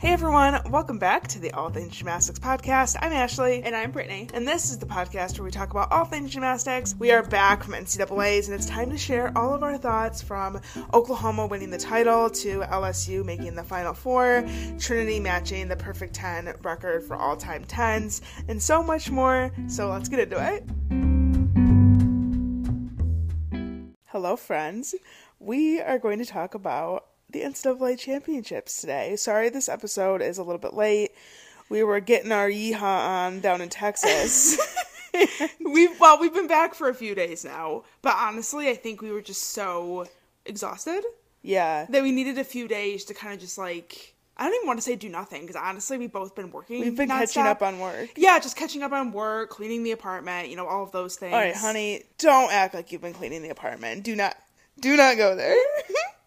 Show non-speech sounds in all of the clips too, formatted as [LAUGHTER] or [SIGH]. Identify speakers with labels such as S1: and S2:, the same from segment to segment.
S1: Hey everyone, welcome back to the All Things Gymnastics podcast. I'm Ashley.
S2: And I'm Brittany.
S1: And this is the podcast where we talk about all things gymnastics. We are back from NCAA's, and it's time to share all of our thoughts from Oklahoma winning the title to LSU making the Final Four, Trinity matching the perfect 10 record for all time 10s, and so much more. So let's get into it. Hello, friends. We are going to talk about the NCAA championships today. Sorry, this episode is a little bit late. We were getting our yeehaw on down in Texas. [LAUGHS] [LAUGHS]
S2: we've well, we've been back for a few days now, but honestly, I think we were just so exhausted.
S1: Yeah,
S2: that we needed a few days to kind of just like I don't even want to say do nothing because honestly, we've both been working.
S1: We've been catching up on work.
S2: Yeah, just catching up on work, cleaning the apartment, you know, all of those things.
S1: All right, honey, don't act like you've been cleaning the apartment. Do not, do not go there. [LAUGHS]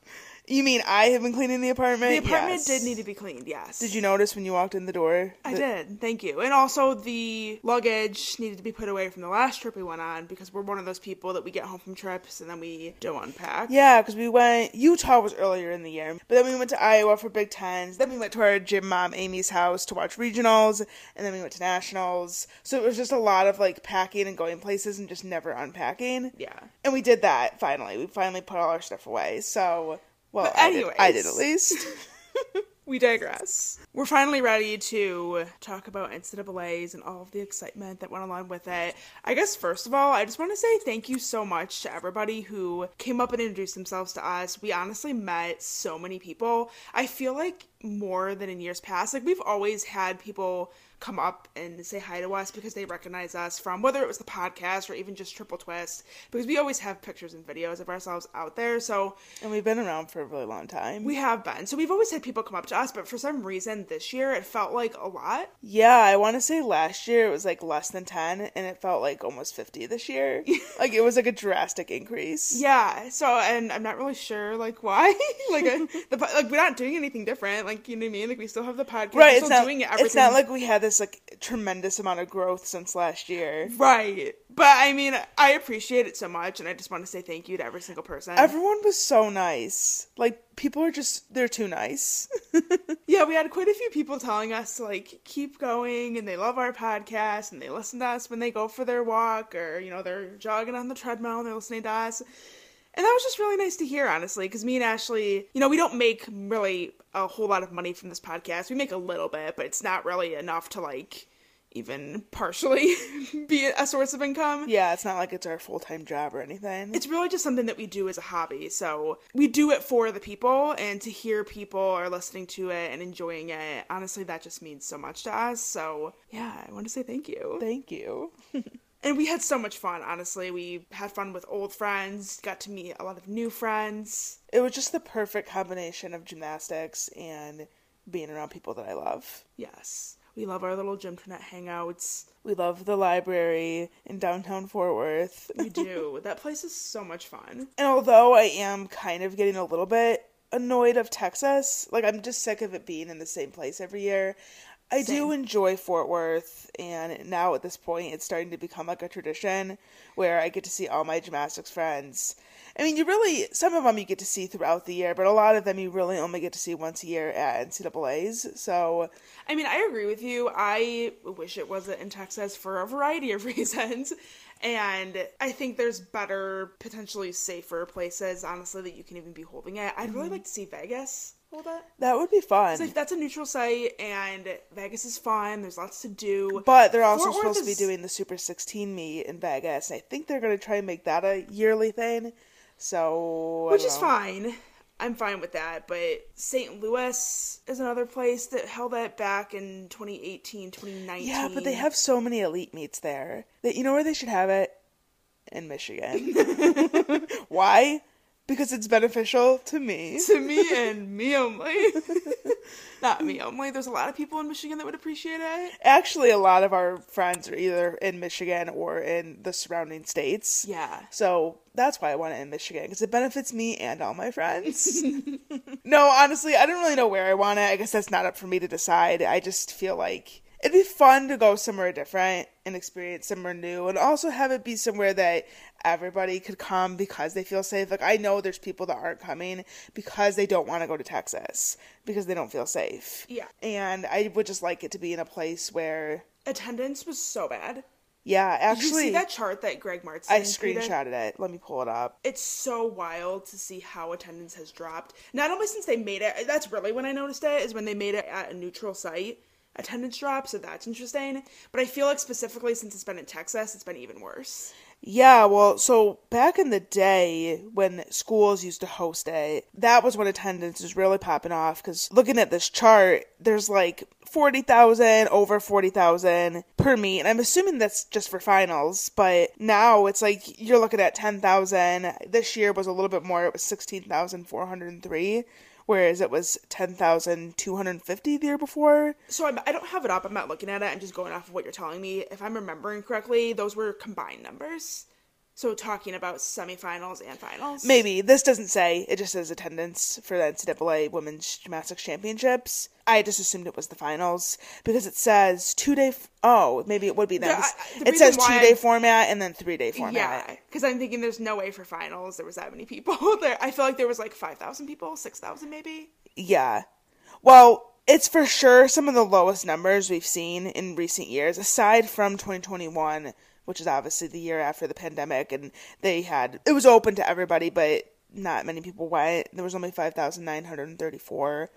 S1: You mean I have been cleaning the apartment?
S2: The apartment
S1: yes.
S2: did need to be cleaned, yes.
S1: Did you notice when you walked in the door?
S2: I did, thank you. And also the luggage needed to be put away from the last trip we went on because we're one of those people that we get home from trips and then we don't unpack.
S1: Yeah, because we went, Utah was earlier in the year, but then we went to Iowa for Big Tens. Then we went to our gym mom, Amy's house, to watch regionals, and then we went to nationals. So it was just a lot of like packing and going places and just never unpacking.
S2: Yeah.
S1: And we did that finally. We finally put all our stuff away. So well,
S2: but anyways,
S1: I did, I did at least. [LAUGHS]
S2: we digress. We're finally ready to talk about NCAA's and all of the excitement that went along with it. I guess, first of all, I just want to say thank you so much to everybody who came up and introduced themselves to us. We honestly met so many people. I feel like more than in years past. Like, we've always had people come up and say hi to us because they recognize us from whether it was the podcast or even just Triple Twist because we always have pictures and videos of ourselves out there. So
S1: and we've been around for a really long time.
S2: We have been. So we've always had people come up to us, but for some reason this year it felt like a lot.
S1: Yeah, I want to say last year it was like less than 10 and it felt like almost 50 this year. [LAUGHS] like it was like a drastic increase.
S2: Yeah. So and I'm not really sure like why. [LAUGHS] like a, the like we're not doing anything different. Like you know what I mean? Like we still have the podcast.
S1: Right.
S2: We're
S1: it's not,
S2: doing it. Everything.
S1: It's not like we had this like tremendous amount of growth since last year.
S2: Right. But I mean, I appreciate it so much, and I just want to say thank you to every single person.
S1: Everyone was so nice. Like people are just they're too nice. [LAUGHS]
S2: yeah, we had quite a few people telling us to like keep going, and they love our podcast, and they listen to us when they go for their walk, or you know they're jogging on the treadmill and they're listening to us. And that was just really nice to hear, honestly, because me and Ashley, you know, we don't make really a whole lot of money from this podcast. We make a little bit, but it's not really enough to like even partially [LAUGHS] be a source of income.
S1: Yeah, it's not like it's our full time job or anything.
S2: It's really just something that we do as a hobby. So we do it for the people, and to hear people are listening to it and enjoying it, honestly, that just means so much to us. So yeah, I want to say thank you.
S1: Thank you. [LAUGHS]
S2: and we had so much fun honestly. We had fun with old friends got to meet a lot of new friends.
S1: It was just the perfect combination of gymnastics and being around people that i love.
S2: Yes. We love our little gymternet hangouts.
S1: We love the library in downtown fort worth.
S2: We do. [LAUGHS] That place is so much fun.
S1: And although i am kind of getting a little bit annoyed of texas like i'm just sick of it being in the same place every year I Same. do enjoy Fort Worth, and now at this point, it's starting to become like a tradition where I get to see all my gymnastics friends. I mean, you really, some of them you get to see throughout the year, but a lot of them you really only get to see once a year at NCAA's. So,
S2: I mean, I agree with you. I wish it wasn't in Texas for a variety of [LAUGHS] reasons. And I think there's better, potentially safer places, honestly, that you can even be holding it. I'd really mm-hmm. like to see Vegas
S1: That would be fun.
S2: Like, that's a neutral site, and Vegas is fun. There's lots to do.
S1: But they're also Fort supposed is... to be doing the Super 16 meet in Vegas, and I think they're going to try and make that a yearly thing. So,
S2: which is fine. I'm fine with that, but St. Louis is another place that held that back in 2018, 2019.
S1: Yeah, but they have so many elite meets there that you know where they should have it in Michigan. [LAUGHS] [LAUGHS] Why? Because it's beneficial to me.
S2: To me [LAUGHS] and me only. [LAUGHS] Not me only. There's a lot of people in Michigan that would appreciate it.
S1: Actually, a lot of our friends are either in Michigan or in the surrounding states.
S2: Yeah.
S1: So that's why I want it in Michigan because it benefits me and all my friends. [LAUGHS] no, honestly, I don't really know where I want it. I guess that's not up for me to decide. I just feel like it'd be fun to go somewhere different and experience somewhere new and also have it be somewhere that everybody could come because they feel safe. Like I know there's people that aren't coming because they don't want to go to Texas because they don't feel safe.
S2: Yeah.
S1: And I would just like it to be in a place where
S2: Attendance was so bad.
S1: yeah,
S2: Did you see that chart that Greg Martin
S1: I screenshotted it. Let me pull it up.
S2: It's so wild to see how attendance has dropped. Not only since they made it, that's really when I noticed it, is when they made it at a neutral site. Attendance dropped, so that's interesting. But I feel like specifically since it's been in Texas, it's been even worse.
S1: Yeah, well, so back in the day when schools used to host it, that was when attendance was really popping off. Because looking at this chart, there's like 40,000, over 40,000 per meet. And I'm assuming that's just for finals, but now it's like you're looking at 10,000. This year was a little bit more, it was 16,403. Whereas it was 10,250 the year before.
S2: So I'm, I don't have it up. I'm not looking at it. I'm just going off of what you're telling me. If I'm remembering correctly, those were combined numbers. So talking about semifinals and finals.
S1: Maybe. This doesn't say. It just says attendance for the NCAA Women's Gymnastics Championships. I just assumed it was the finals because it says two day. F- oh, maybe it would be then.
S2: The-
S1: it says two day format and then three day format.
S2: Yeah, because I'm thinking there's no way for finals there was that many people [LAUGHS] there. I feel like there was like five thousand people, six thousand maybe.
S1: Yeah. Well, it's for sure some of the lowest numbers we've seen in recent years, aside from 2021, which is obviously the year after the pandemic, and they had it was open to everybody, but not many people went. There was only 5,934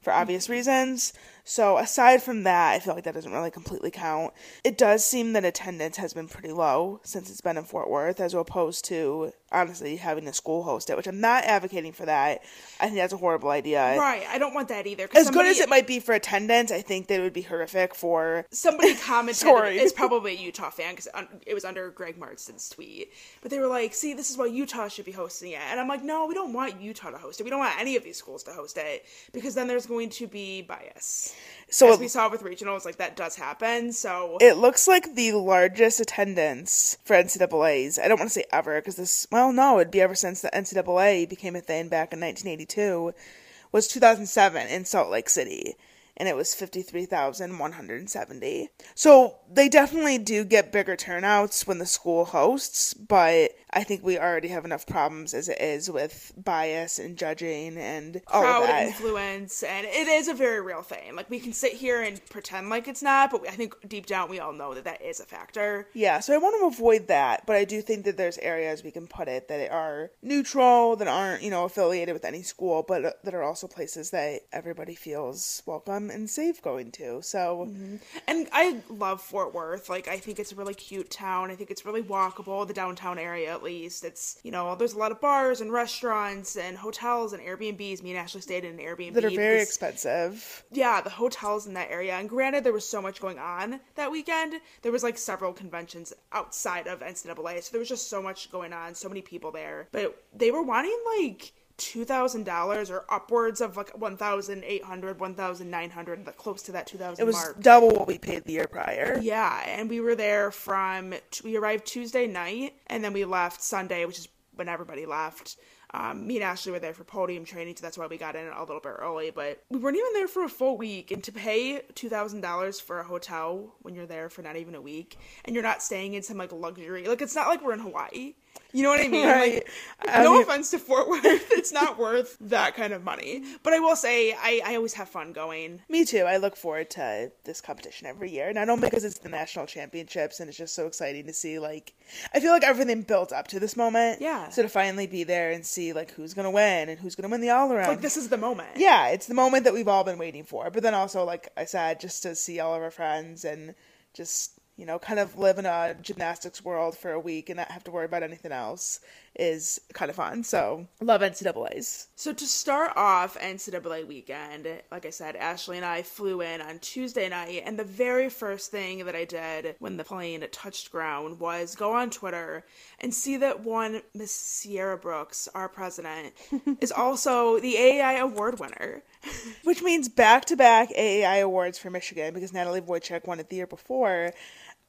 S1: for hmm. obvious reasons. So aside from that, I feel like that doesn't really completely count. It does seem that attendance has been pretty low since it's been in Fort Worth, as opposed to honestly having the school host it, which I'm not advocating for that. I think that's a horrible idea.
S2: Right, I don't want that either.
S1: As good as it might be for attendance, I think that it would be horrific for.
S2: somebody [LAUGHS] commented
S1: Sorry.
S2: it's probably a Utah fan because it was under Greg Marsden's tweet. But they were like, "See, this is why Utah should be hosting it." And I'm like, "No, we don't want Utah to host it. We don't want any of these schools to host it because then there's going to be bias."
S1: So
S2: As we saw with regionals, like that does happen. So
S1: it looks like the largest attendance for NCAA's. I don't want to say ever because this, well, no, it'd be ever since the NCAA became a thing back in 1982, was 2007 in Salt Lake City. And it was 53,170. So they definitely do get bigger turnouts when the school hosts, but I think we already have enough problems as it is with bias and judging and all
S2: crowd
S1: that.
S2: influence, and it is a very real thing. Like we can sit here and pretend like it's not, but I think deep down we all know that that is a factor.
S1: Yeah, so I want to avoid that, but I do think that there's areas we can put it that are neutral, that aren't, you know, affiliated with any school, but uh, that are also places that everybody feels welcome and safe going to. So, mm-hmm.
S2: And I love Fort Worth. Like I think it's a really cute town. I think it's really walkable, the downtown area at least. It's you know, there's a lot of bars and restaurants and hotels and Airbnbs. Me and Ashley stayed in an Airbnb.
S1: that are very
S2: because-
S1: expensive.
S2: yeah, the hotels in that area. And granted, there was so much going on that weekend. There was like several conventions outside of NCAA, so there was just so much going on, so many people there. But they were wanting like two thousand dollars or upwards of like one thousand eight hundred, one thousand nine hundred, close to that two thousand
S1: It was
S2: mark.
S1: double what we paid the year prior.
S2: Yeah, and we were there from we arrived Tuesday night, and then we left Sunday, which is when everybody left. Um, me and Ashley were there for podium training, so that's why we got in a little bit early. But we weren't even there for a full week, and to pay two thousand dollars for a hotel when you're there for not even a week, and you're not staying in some like luxury, like it's not like we're in Hawaii. You know what I [LAUGHS] mean?
S1: Right.
S2: Like,
S1: I
S2: no
S1: mean-
S2: offense to Fort Worth, it's not [LAUGHS] worth that kind of money. But I will say, I, I always have fun going.
S1: Me too. I look forward to this competition every year, not only because it's the national championships and it's just so exciting to see. Like, I feel like everything built up to this moment.
S2: Yeah.
S1: So to finally be there and see like who's gonna win and who's gonna win the all around.
S2: Like this is the moment.
S1: yeah, it's the moment that we've all been waiting for. But then also, like I said, just to see all of our friends and just you know kind of live in a gymnastics world for a week and not have to worry about anything else is kind of fun. So love NCAA's.
S2: So to start off NCAA weekend, like I said, Ashley and I flew in on Tuesday night, and the very first thing that I did when the plane touched ground was go on Twitter and see that one Miss Sierra Brooks, our president, [LAUGHS] is also the AAI award winner.
S1: Which means back to back AAI awards for Michigan because Natalie Wojcik won it the year before.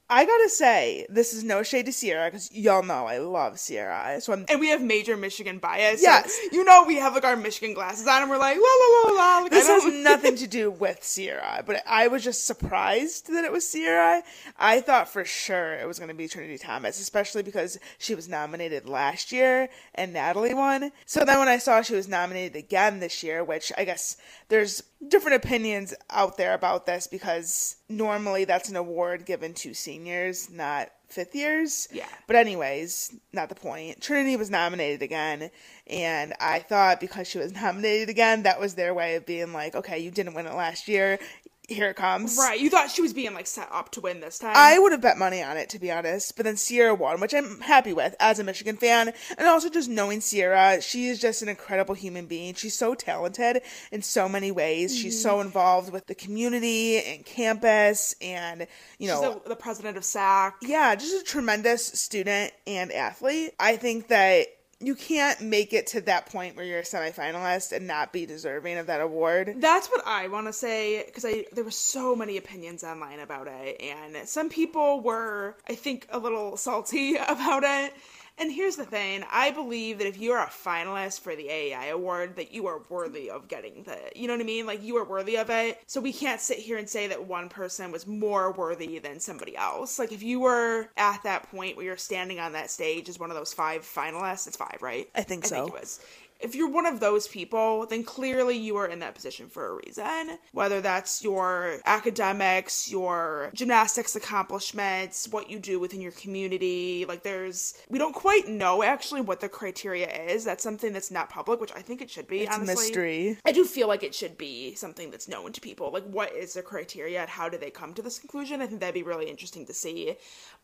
S1: I gotta say, this is no shade to Sierra because y'all know I love Sierra. So I'm,
S2: And we have major Michigan bias. so
S1: Yes.
S2: you know we have like our Michigan glasses on and we're like, la la la la. Like,
S1: this has [LAUGHS] nothing to do with Sierra, but I was just surprised that it was Sierra. I thought for sure it was going to be Trinity Thomas, especially because she was nominated last year and Natalie won. So then when I saw she was nominated again this year, which I guess there's different opinions out there about this because normally that's an award given to seniors, not fifth years.
S2: Yeah.
S1: But anyways, not the point. Trinity was nominated again, and I thought because she was [LAUGHS] nominated again, that was their way of being like, okay, you didn't win it last year. Here it comes.
S2: Right. You thought she was being like set up to win this time.
S1: I would have bet money on it to be honest, but then Sierra won, which I'm happy with as a Michigan fan, and also just knowing Sierra, she is just an incredible human being. She's so talented in so many ways. She's so
S2: Mm-hmm.
S1: involved with the community and campus, and you know,
S2: the, the president of SAAC.
S1: yeah, just a tremendous student and athlete. I think that you can't make it to that point where you're a semifinalist and not be deserving of that award.
S2: That's what I want to say because I there were so many opinions online about it, and some people were, I think, a little salty [LAUGHS] about it. And here's the thing: I believe that if you are a finalist for the AAI award, that you are worthy of getting the, you know what I mean? Like you are worthy of it. So we can't sit here and say that one person was more worthy than somebody else. Like if you were at that point where you're standing on that stage as one of those five finalists, it's five, right?
S1: I think so.
S2: I think it was if you're one of those people, then clearly you are in that position for a reason. Whether that's your academics, your gymnastics accomplishments, what you do within your community. Like, there's, we don't quite know actually what the criteria is. That's something that's not public, which I think it should be,
S1: It's a
S2: honestly.
S1: mystery.
S2: I do feel like it should be something that's known to people. Like, what is the criteria and how do they come to this conclusion? I think that'd be really interesting to see.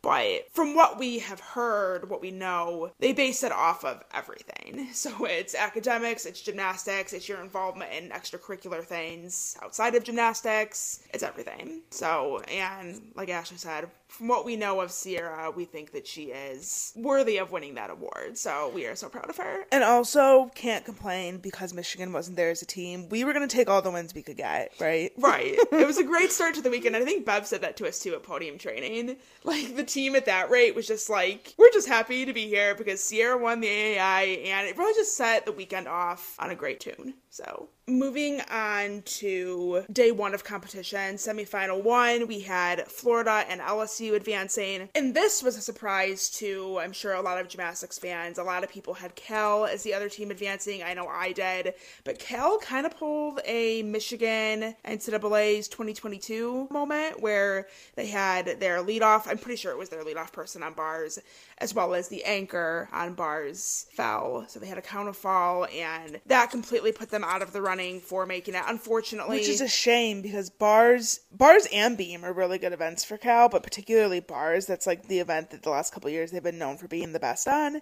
S2: But from what we have heard, what we know, they base it off of everything. [LAUGHS] So it's academics, it's gymnastics, it's your involvement in extracurricular things outside of gymnastics, it's everything. So, and like Ashley said, from what we know of Sierra, we think that she is worthy of winning that award. So we are so proud of her.
S1: And also, can't complain because Michigan wasn't there as a team. We were going to take all the wins we could get, right?
S2: Right. [LAUGHS] it was a great start to the weekend. I think Bev said that to us too at podium training. Like the team at that rate was just like, we're just happy to be here because Sierra won the AAI and it really just set the weekend off on a great tune. So moving on to day one of competition, semifinal one, we had Florida and LSU advancing. And this was a surprise to, I'm sure, a lot of gymnastics fans. A lot of people had Cal as the other team advancing. I know I did. But Cal kind of pulled a Michigan NCAA's 2022 moment where they had their leadoff, I'm pretty sure it was their leadoff person on bars, as well as the anchor on bars fell. So they had a counter fall, and that completely put them out of the running for making it. Unfortunately,
S1: Which is a shame because bars, bars and beam are really good events for Cal, but particularly bars. That's like the event that the last couple of years they've been known for being the best on.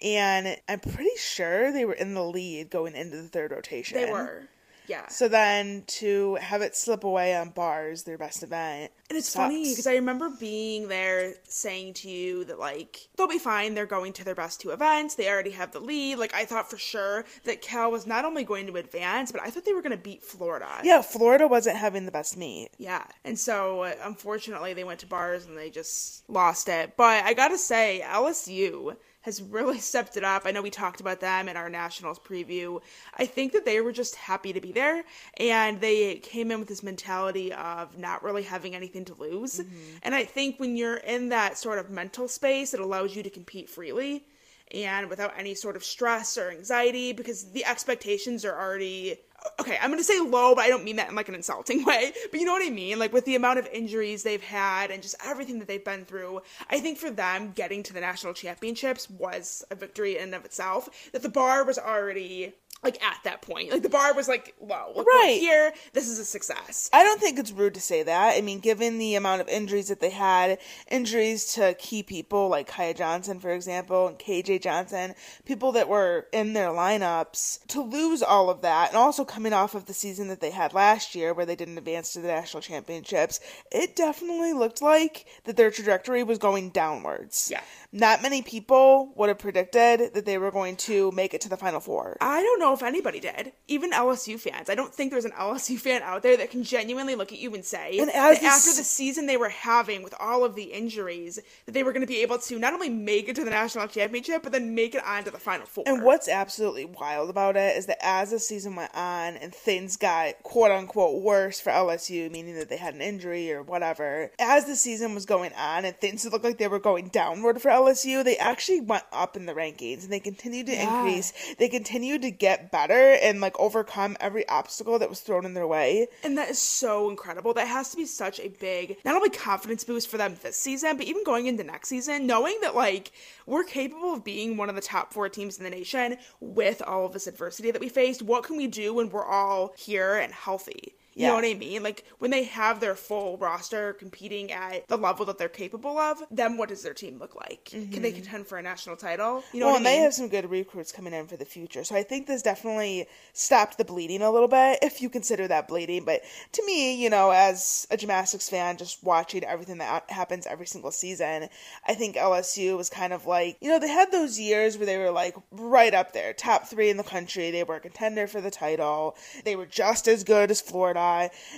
S1: And I'm pretty sure they were in the lead going into the third rotation.
S2: they were. Yeah.
S1: So then to have it slip away on bars, their best event.
S2: And it's
S1: sucks.
S2: funny because I remember being there saying to you that, like, they'll be fine. They're going to their best two events. They already have the lead. Like, I thought for sure that Cal was not only going to advance, but I thought they were going to beat Florida.
S1: Yeah, Florida wasn't having the best meet.
S2: Yeah. And so, uh, unfortunately, they went to bars and they just lost it. But I gotta say, LSU has really [LAUGHS] stepped it up. I know we talked about them in our Nationals preview. I think that they were just happy to be there and they came in with this mentality of not really having anything to lose. Mm-hmm. And I think when you're in that sort of mental space, it allows you to compete freely and without any sort of stress or anxiety because the expectations are already okay i'm going to say low but i don't mean that in like an insulting [LAUGHS] way. But you know what i mean? Like with the amount of injuries they've had and just everything that they've been through i think for them getting to the national championships was a victory in and of itself that the bar was already like at that point like the bar was like like, we're
S1: Right.
S2: here this is a success
S1: I don't think it's rude to say that. I mean, given the amount of injuries that they had, injuries to key people like Kiya Johnson, for example, and KJ Johnson, people that were in their lineups, to lose all of that, and also coming off of the season that they had last year where they didn't advance to the national championships, it definitely looked like that their trajectory was going downwards.
S2: Yeah.
S1: Not many people would have predicted that they were going to make it to the final four.
S2: I don't know if anybody did. Even LSU fans. I don't think there's an LSU [LAUGHS] fan out there that can genuinely look at you and say
S1: And as
S2: that
S1: this-
S2: after the season they were having with all of the injuries, that they were going to be able to not only make it to the national championship, but then make it on to the final four.
S1: And what's absolutely wild about it is that as the season went on and things got quote unquote worse for LSU, meaning that they had an injury or whatever, as the season was going on and things looked like they were going downward for LSU, they actually went up in the rankings and they continued to
S2: Yeah.
S1: increase. They continued to get better and like overcome every obstacle that was thrown in their way.
S2: And that is so incredible. That has to be such a big, not only confidence boost for them this season, but even going into next season, knowing that, like, we're capable of being one of the top four teams in the nation with all of this adversity that we faced. What can we do when we're all here and healthy? You
S1: Yeah.
S2: know what I mean? Like, when they have their full roster competing at the level that they're capable of, then what does their team look like? Can they mm-hmm. contend for a national title? You know
S1: well,
S2: what I
S1: and
S2: mean?
S1: they have some good recruits coming in for the future. So I think this definitely stopped the bleeding a little bit, [LAUGHS] if you consider that bleeding. But to me, you know, as a gymnastics fan, just watching everything that happens every single season, I think LSU was kind of like, you know, they had those years where they were like right up there, top three in the country. They were a contender for the title. They were just as good as Florida.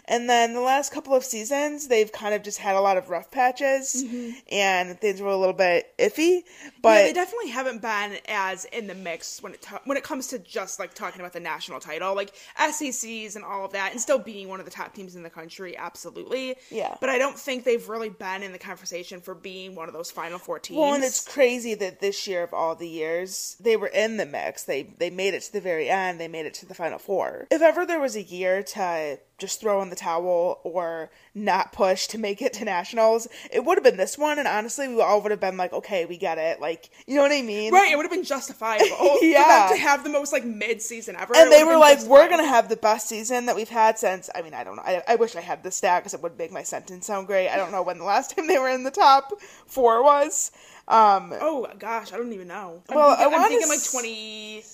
S1: And then the last couple of seasons, they've kind of just had a lot of rough patches mm-hmm. and things were a little bit iffy. But
S2: yeah, they definitely haven't been as in the mix when it to- when it comes to just like talking about the national title, like SECs and all of that, and still being one of the top teams in the country, absolutely.
S1: Yeah.
S2: But I don't think they've really been in the conversation for being one of those final four teams.
S1: Well, and it's crazy that this year of all the years they were in the mix. They they made it to the very end. They made it to the final four. If ever there was a year to just throw in the towel or not push to make it to nationals, it would have been this one. And honestly, we all would have been like, okay, we get it. Like, you know what I mean?
S2: right. It would have been justifiable
S1: Yeah. [LAUGHS]
S2: for them to have the most like mid season ever.
S1: And they were like, we're gonna have the best season that we've had since. I mean, I don't know. I, I wish I had the stat because it would make my sentence sound great. I don't know when the last [LAUGHS] time they were in the top four was. Um,
S2: Oh gosh, I don't even know. I'm
S1: Well, I
S2: thinking, I'm thinking like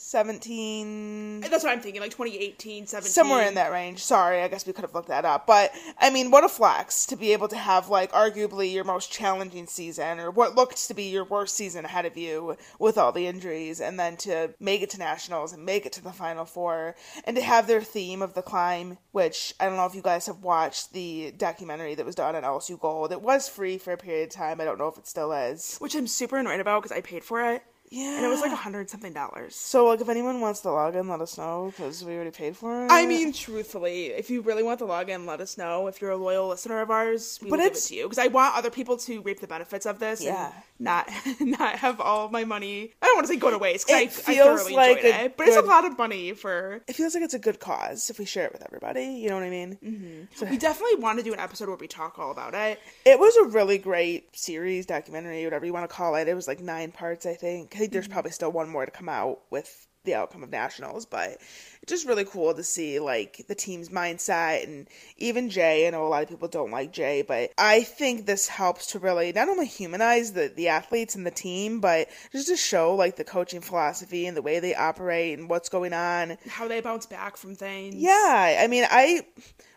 S1: 2017.
S2: That's what I'm thinking, like 2018, 17.
S1: somewhere in that range. Sorry, I guess we could have looked that up. But I mean, what a flex to be able to have like arguably your most challenging season or what looked to be your worst season ahead of you with all the injuries and then to make it to nationals and make it to the final four and to have their theme of the climb, which I don't know if you guys have watched the documentary that was done on LSU Gold. It was free for a period of time. I don't know if it still is.
S2: which I'm super annoyed about because I paid for it.
S1: Yeah.
S2: And it was like a hundred something dollars.
S1: so like if anyone wants to log in, let us know because we already paid for it.
S2: I mean, truthfully, if you really want the login, let us know. If you're a loyal listener of ours, we
S1: But
S2: will give it to you because I want other people to reap the benefits of this
S1: Yeah.
S2: and not [LAUGHS] not have all my money. I don't want to say go to waste
S1: It
S2: because I, I
S1: feels
S2: thoroughly
S1: like
S2: it, but it's a lot of money for.
S1: it feels like it's a good cause if we share it with everybody. You know what I mean? Mm-hmm.
S2: We definitely want to do an episode where we talk all about it.
S1: It was a really great series, documentary, whatever you want to call it. It was like nine parts, I think. I think there's mm-hmm. probably still one more to come out with the outcome of nationals, but it's just really cool to see like the team's mindset and even Jay. I know a lot of people don't like Jay, but I think this helps to really not only humanize the the athletes and the team, but just to show like the coaching philosophy and the way they operate and what's going on.
S2: How they bounce back from things.
S1: Yeah, I mean, I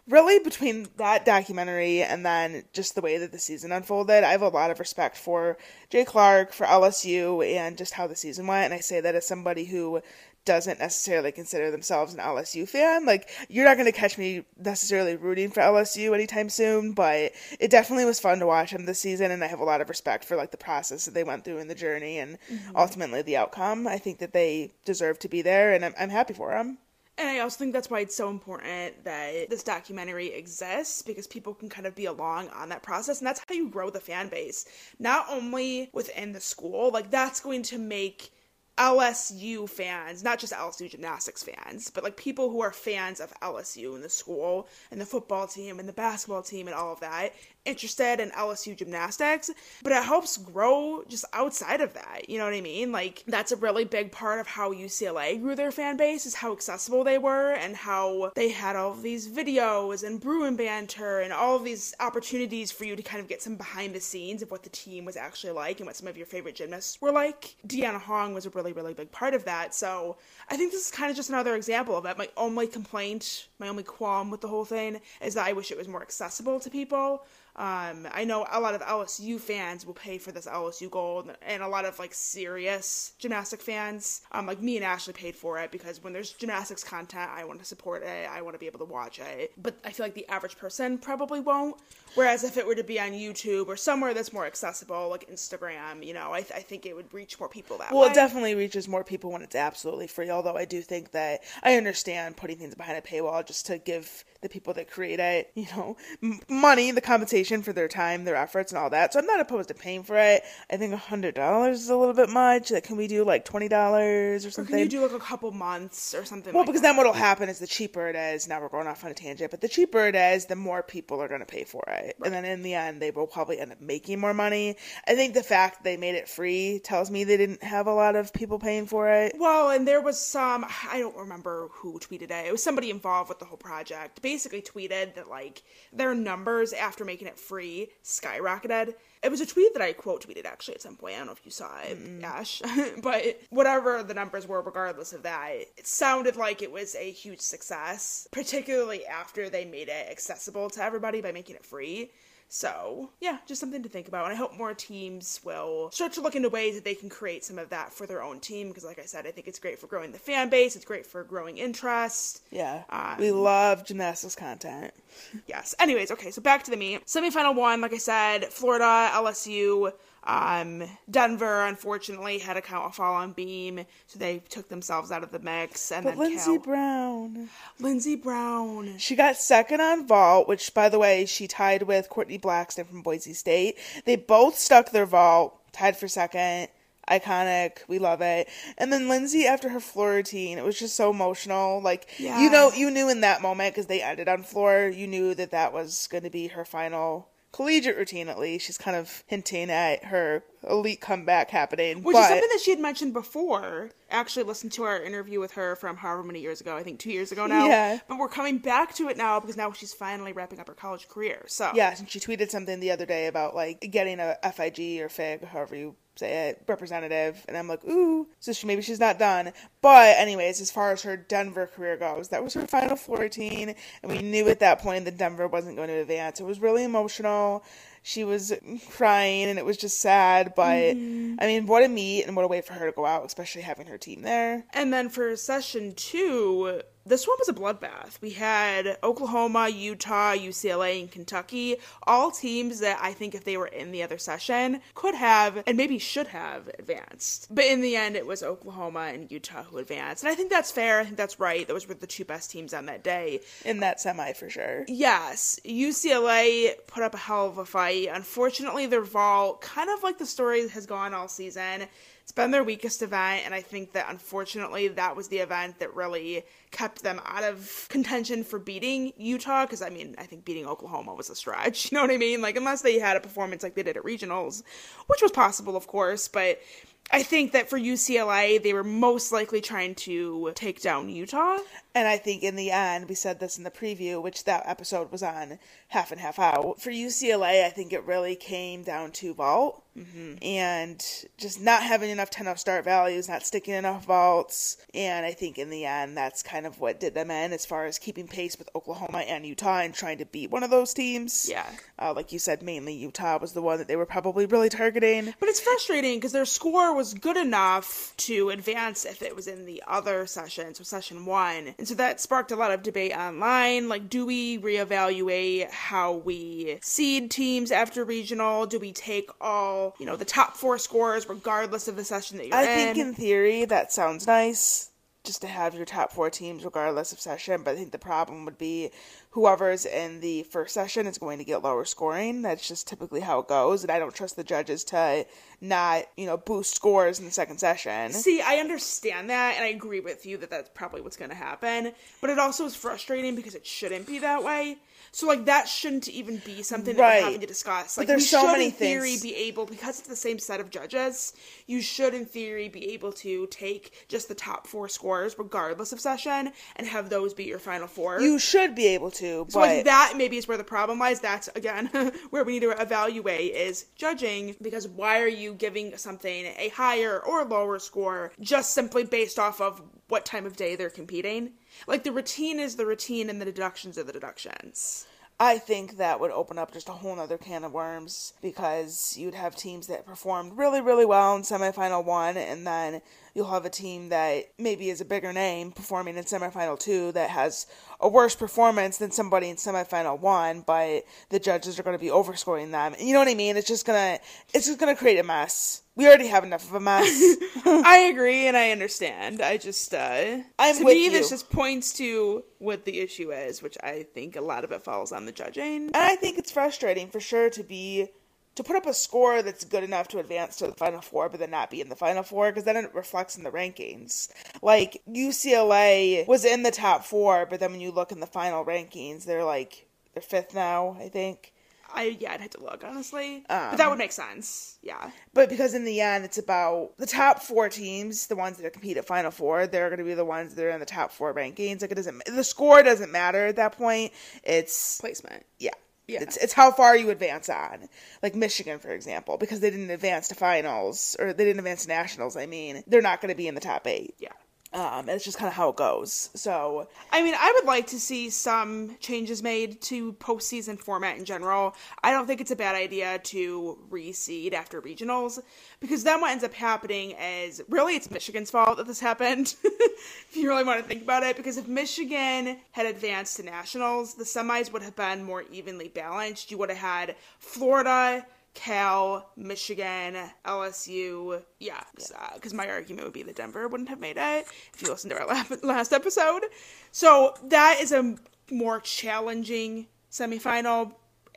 S1: really between that documentary and then just the way that the season unfolded, I have a lot of respect for Jay Clark, for LSU, and just how the season went. And I say that as somebody who doesn't necessarily consider themselves an LSU fan. Like, you're not going to catch me necessarily rooting for LSU anytime soon, but it definitely was fun to watch them this season, and I have a lot of respect for like the process that they went through in the journey and mm-hmm. ultimately the outcome. I think that they deserve to be there, and I'm, I'm happy for them.
S2: And I also think that's why it's so important that this documentary exists because people can kind of be along on that process. And that's how you grow the fan base. Not only within the school, like, that's going to make LSU fans, not just LSU gymnastics fans, but like people who are fans of LSU and the school and the football team and the basketball team and all of that. Interested in LSU gymnastics, but it helps grow just outside of that. You know what I mean? Like that's a really big part of how UCLA grew their fan base is how accessible they were and how they had all these videos and brew and banter and all these opportunities for you to kind of get some behind the scenes of what the team was actually like and what some of your favorite gymnasts were like. Deanna Hong was a really, really big part of that. So I think this is kind of just another example of it. My only complaint, my only qualm with the whole thing is that I wish it was more accessible to people. Um, I know a lot of LSU fans will pay for this LSU gold, and a lot of like serious gymnastic fans, um, like me and Ashley, paid for it because when there's gymnastics content, I want to support it. I want to be able to watch it. But I feel like the average person probably won't. Whereas if it were to be on YouTube or somewhere that's more accessible, like Instagram, you know, I, th- I think it would reach more people that
S1: well,
S2: way.
S1: Well, it definitely reaches more people when it's absolutely free. Although I do think that I understand putting things behind a paywall just to give the people that create it, you know, m- money, the compensation for their time, their efforts, and all that. So I'm not opposed to paying for it. I think hundred dollars is a little bit much. Like, can we do like twenty dollars or something?
S2: Or can you do like a couple months or something?
S1: Well,
S2: like
S1: because
S2: that?
S1: then what'll happen is the cheaper it is. Now we're going off on a tangent, but the cheaper it is, the more people are going to pay for it, right. and then in the end, they will probably end up making more money. I think the fact they made it free tells me they didn't have a lot of people paying for it.
S2: Well, and there was some. I don't remember who tweeted it. It was somebody involved with the whole project. Basically, tweeted that like their numbers after making it free skyrocketed. It was a tweet that I quote tweeted actually at some point. I don't know if you saw it, mm Ash, [LAUGHS] but whatever the numbers were, regardless of that, it sounded like it was a huge success, particularly after they made it accessible to everybody by making it free. So, yeah, just something to think about. And I hope more teams will start to look into ways that they can create some of that for their own team. Because, like I said, I think it's great for growing the fan base, it's great for growing interest.
S1: Yeah. Um, we love gymnastics content. [LAUGHS]
S2: Yes. Anyways, okay, so back to the meet. Semifinal one, like I said, Florida, LSU. Um, Denver unfortunately had a count fall on beam, so they took themselves out of the mix. And
S1: but
S2: then
S1: Lynnzee
S2: Cal-
S1: Brown,
S2: Lynnzee Brown,
S1: she got second on vault, which by the way she tied with Courtney Blackson from Boise State. They both stuck their vault, tied for second. Iconic, we love it. And then Lynnzee after her floor routine, it was just so emotional. Like
S2: yeah.
S1: you know, you knew in that moment because they ended on floor, you knew that that was going to be her final collegiate routine at least. She's kind of hinting at her elite comeback happening.
S2: Which
S1: but...
S2: is something that she had mentioned before. Actually, listened to our interview with her from however many years ago. I think two years ago now.
S1: Yeah.
S2: But we're coming back to it now because now she's finally wrapping up her college career. So
S1: yeah, and she tweeted something the other day about like getting a FIG or FIG, however you say it, representative, and I'm like, ooh, so she maybe she's not done. But anyways, as far as her Denver career goes, that was her final floor routine, and we knew at that point that Denver wasn't going to advance. It was really emotional. She was crying, and it was just sad. But mm-hmm. I mean, what a meet, and what a way for her to go out, especially having her team there.
S2: And then for session two, this one was a bloodbath. We had Oklahoma, Utah, UCLA, and Kentucky, all teams that I think if they were in the other session could have and maybe should have advanced. But in the end, it was Oklahoma and Utah who advanced. And I think that's fair. I think that's right. Those were the two best teams on that day.
S1: In that semi, for sure.
S2: Yes. UCLA put up a hell of a fight. Unfortunately, their vault, kind of like the story has gone all season, it's been their weakest event, and I think that unfortunately that was the event that really kept them out of contention for beating Utah. Because I mean, I think beating Oklahoma was a stretch. [LAUGHS] You know what I mean? Like unless they had a performance like they did at regionals, which was possible, of course, but. I think that for UCLA, they were most likely trying to take down Utah.
S1: And I think in the end, we said this in the preview, which that episode was on half and half out. For UCLA, I think it really came down to vault mm-hmm. and just not having enough 10 up start values, not sticking enough vaults. And I think in the end, that's kind of what did them in as far as keeping pace with Oklahoma and Utah and trying to beat one of those teams.
S2: Yeah.
S1: Uh, like you said, mainly Utah was the one that they were probably really targeting.
S2: But it's frustrating because their score was good enough to advance if it was in the other session, so session one. And so that sparked a lot of debate online. Like, do we reevaluate how we seed teams after regional? Do we take all, you know, the top four scores regardless of the session that you're
S1: I
S2: in?
S1: I think in theory that sounds nice. just to have your top four teams regardless of session. But I think the problem would be whoever's in the first session is going to get lower scoring. That's just typically how it goes. And I don't trust the judges to not, you know, boost scores in the second session.
S2: See, I understand that, and I agree with you that that's probably what's going to happen. But it also is frustrating because it shouldn't be that way. So like that shouldn't even be something that
S1: Right.
S2: we're having to discuss. Like
S1: there's
S2: we
S1: so
S2: should
S1: many
S2: in theory
S1: things-
S2: be able because it's the same set of judges, you should in theory be able to take just the top four scores regardless of session and have those be your final four.
S1: You should be able to,
S2: so
S1: but
S2: like that maybe is where the problem lies. That's again [LAUGHS] where we need to evaluate is judging because why are you giving something a higher or lower score just simply based off of what time of day they're competing? Like the routine is the routine and the deductions are the deductions.
S1: I think that would open up just a whole other can of worms because you'd have teams that performed really, really well in semifinal one, and then you'll have a team that maybe is a bigger name performing in semifinal two that has a worse performance than somebody in semifinal one, but the judges are going to be overscoring them. You know what I mean? It's just gonna, it's just gonna create a mess. We already have enough of a mess. [LAUGHS]
S2: I agree and I understand. I just uh
S1: I'm
S2: to
S1: with
S2: me this just points to what the issue is, which I think a lot of it falls on the judging.
S1: And I think it's frustrating for sure to be to put up a score that's good enough to advance to the final four, but then not be in the final four because then it reflects in the rankings. Like UCLA was in the top four, but then when you look in the final rankings, they're like they're fifth now, I think.
S2: I yeah, I'd have to look honestly,
S1: Um,
S2: but that would make sense. Yeah,
S1: But because in the end, it's about the top four teams, the ones that compete at Final Four. They're going to be the ones that are in the top four rankings. Like it doesn't, the score doesn't matter at that point. It's
S2: placement.
S1: Yeah.
S2: Yeah.
S1: It's it's how far you advance on. Like Michigan, for example, because they didn't advance to finals or they didn't advance to nationals, I mean, they're not going to be in the top eight.
S2: Yeah.
S1: Um, and it's just kind of how it goes. So,
S2: I mean, I would like to see some changes made to postseason format in general. I don't think it's a bad idea to reseed after regionals because then what ends up happening is really it's Michigan's fault that this happened. [LAUGHS] if you really want to think about it, because if Michigan had advanced to nationals, the semis would have been more evenly balanced. You would have had Florida. Cal, Michigan, LSU, yeah, because uh, my argument would be that Denver wouldn't have made it if you listened to our [LAUGHS] last episode. So that is a more challenging semifinal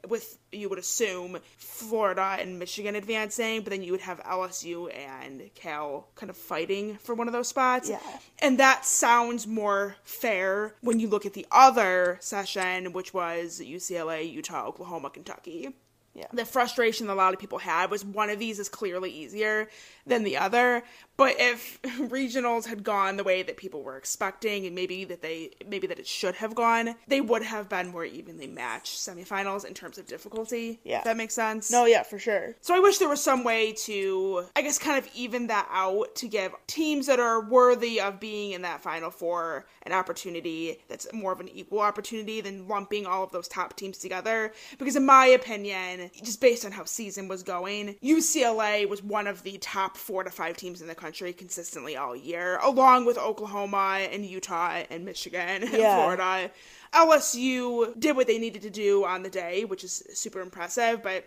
S2: with you would assume Florida and Michigan advancing, but then you would have LSU and Cal kind of fighting for one of those spots.
S1: Yeah.
S2: And that sounds more fair when you look at the other session, which was UCLA, Utah, Oklahoma, Kentucky.
S1: Yeah.
S2: The frustration that a lot of people had was one of these is clearly easier than the other. But if [LAUGHS] regionals had gone the way that people were expecting, and maybe that they maybe that it should have gone, they would have been more evenly matched semifinals in terms of difficulty.
S1: Yeah.
S2: If that makes sense.
S1: no, yeah, for sure.
S2: So I wish there was some way to, I guess, kind of even that out to give teams that are worthy of being in that Final Four an opportunity that's more of an equal opportunity than lumping all of those top teams together. Because in my opinion, just based on how season was going, UCLA was one of the top four to five teams in the country consistently all year, along with Oklahoma and Utah and Michigan and
S1: Yeah.
S2: Florida. LSU did what they needed to do on the day, which is super impressive, but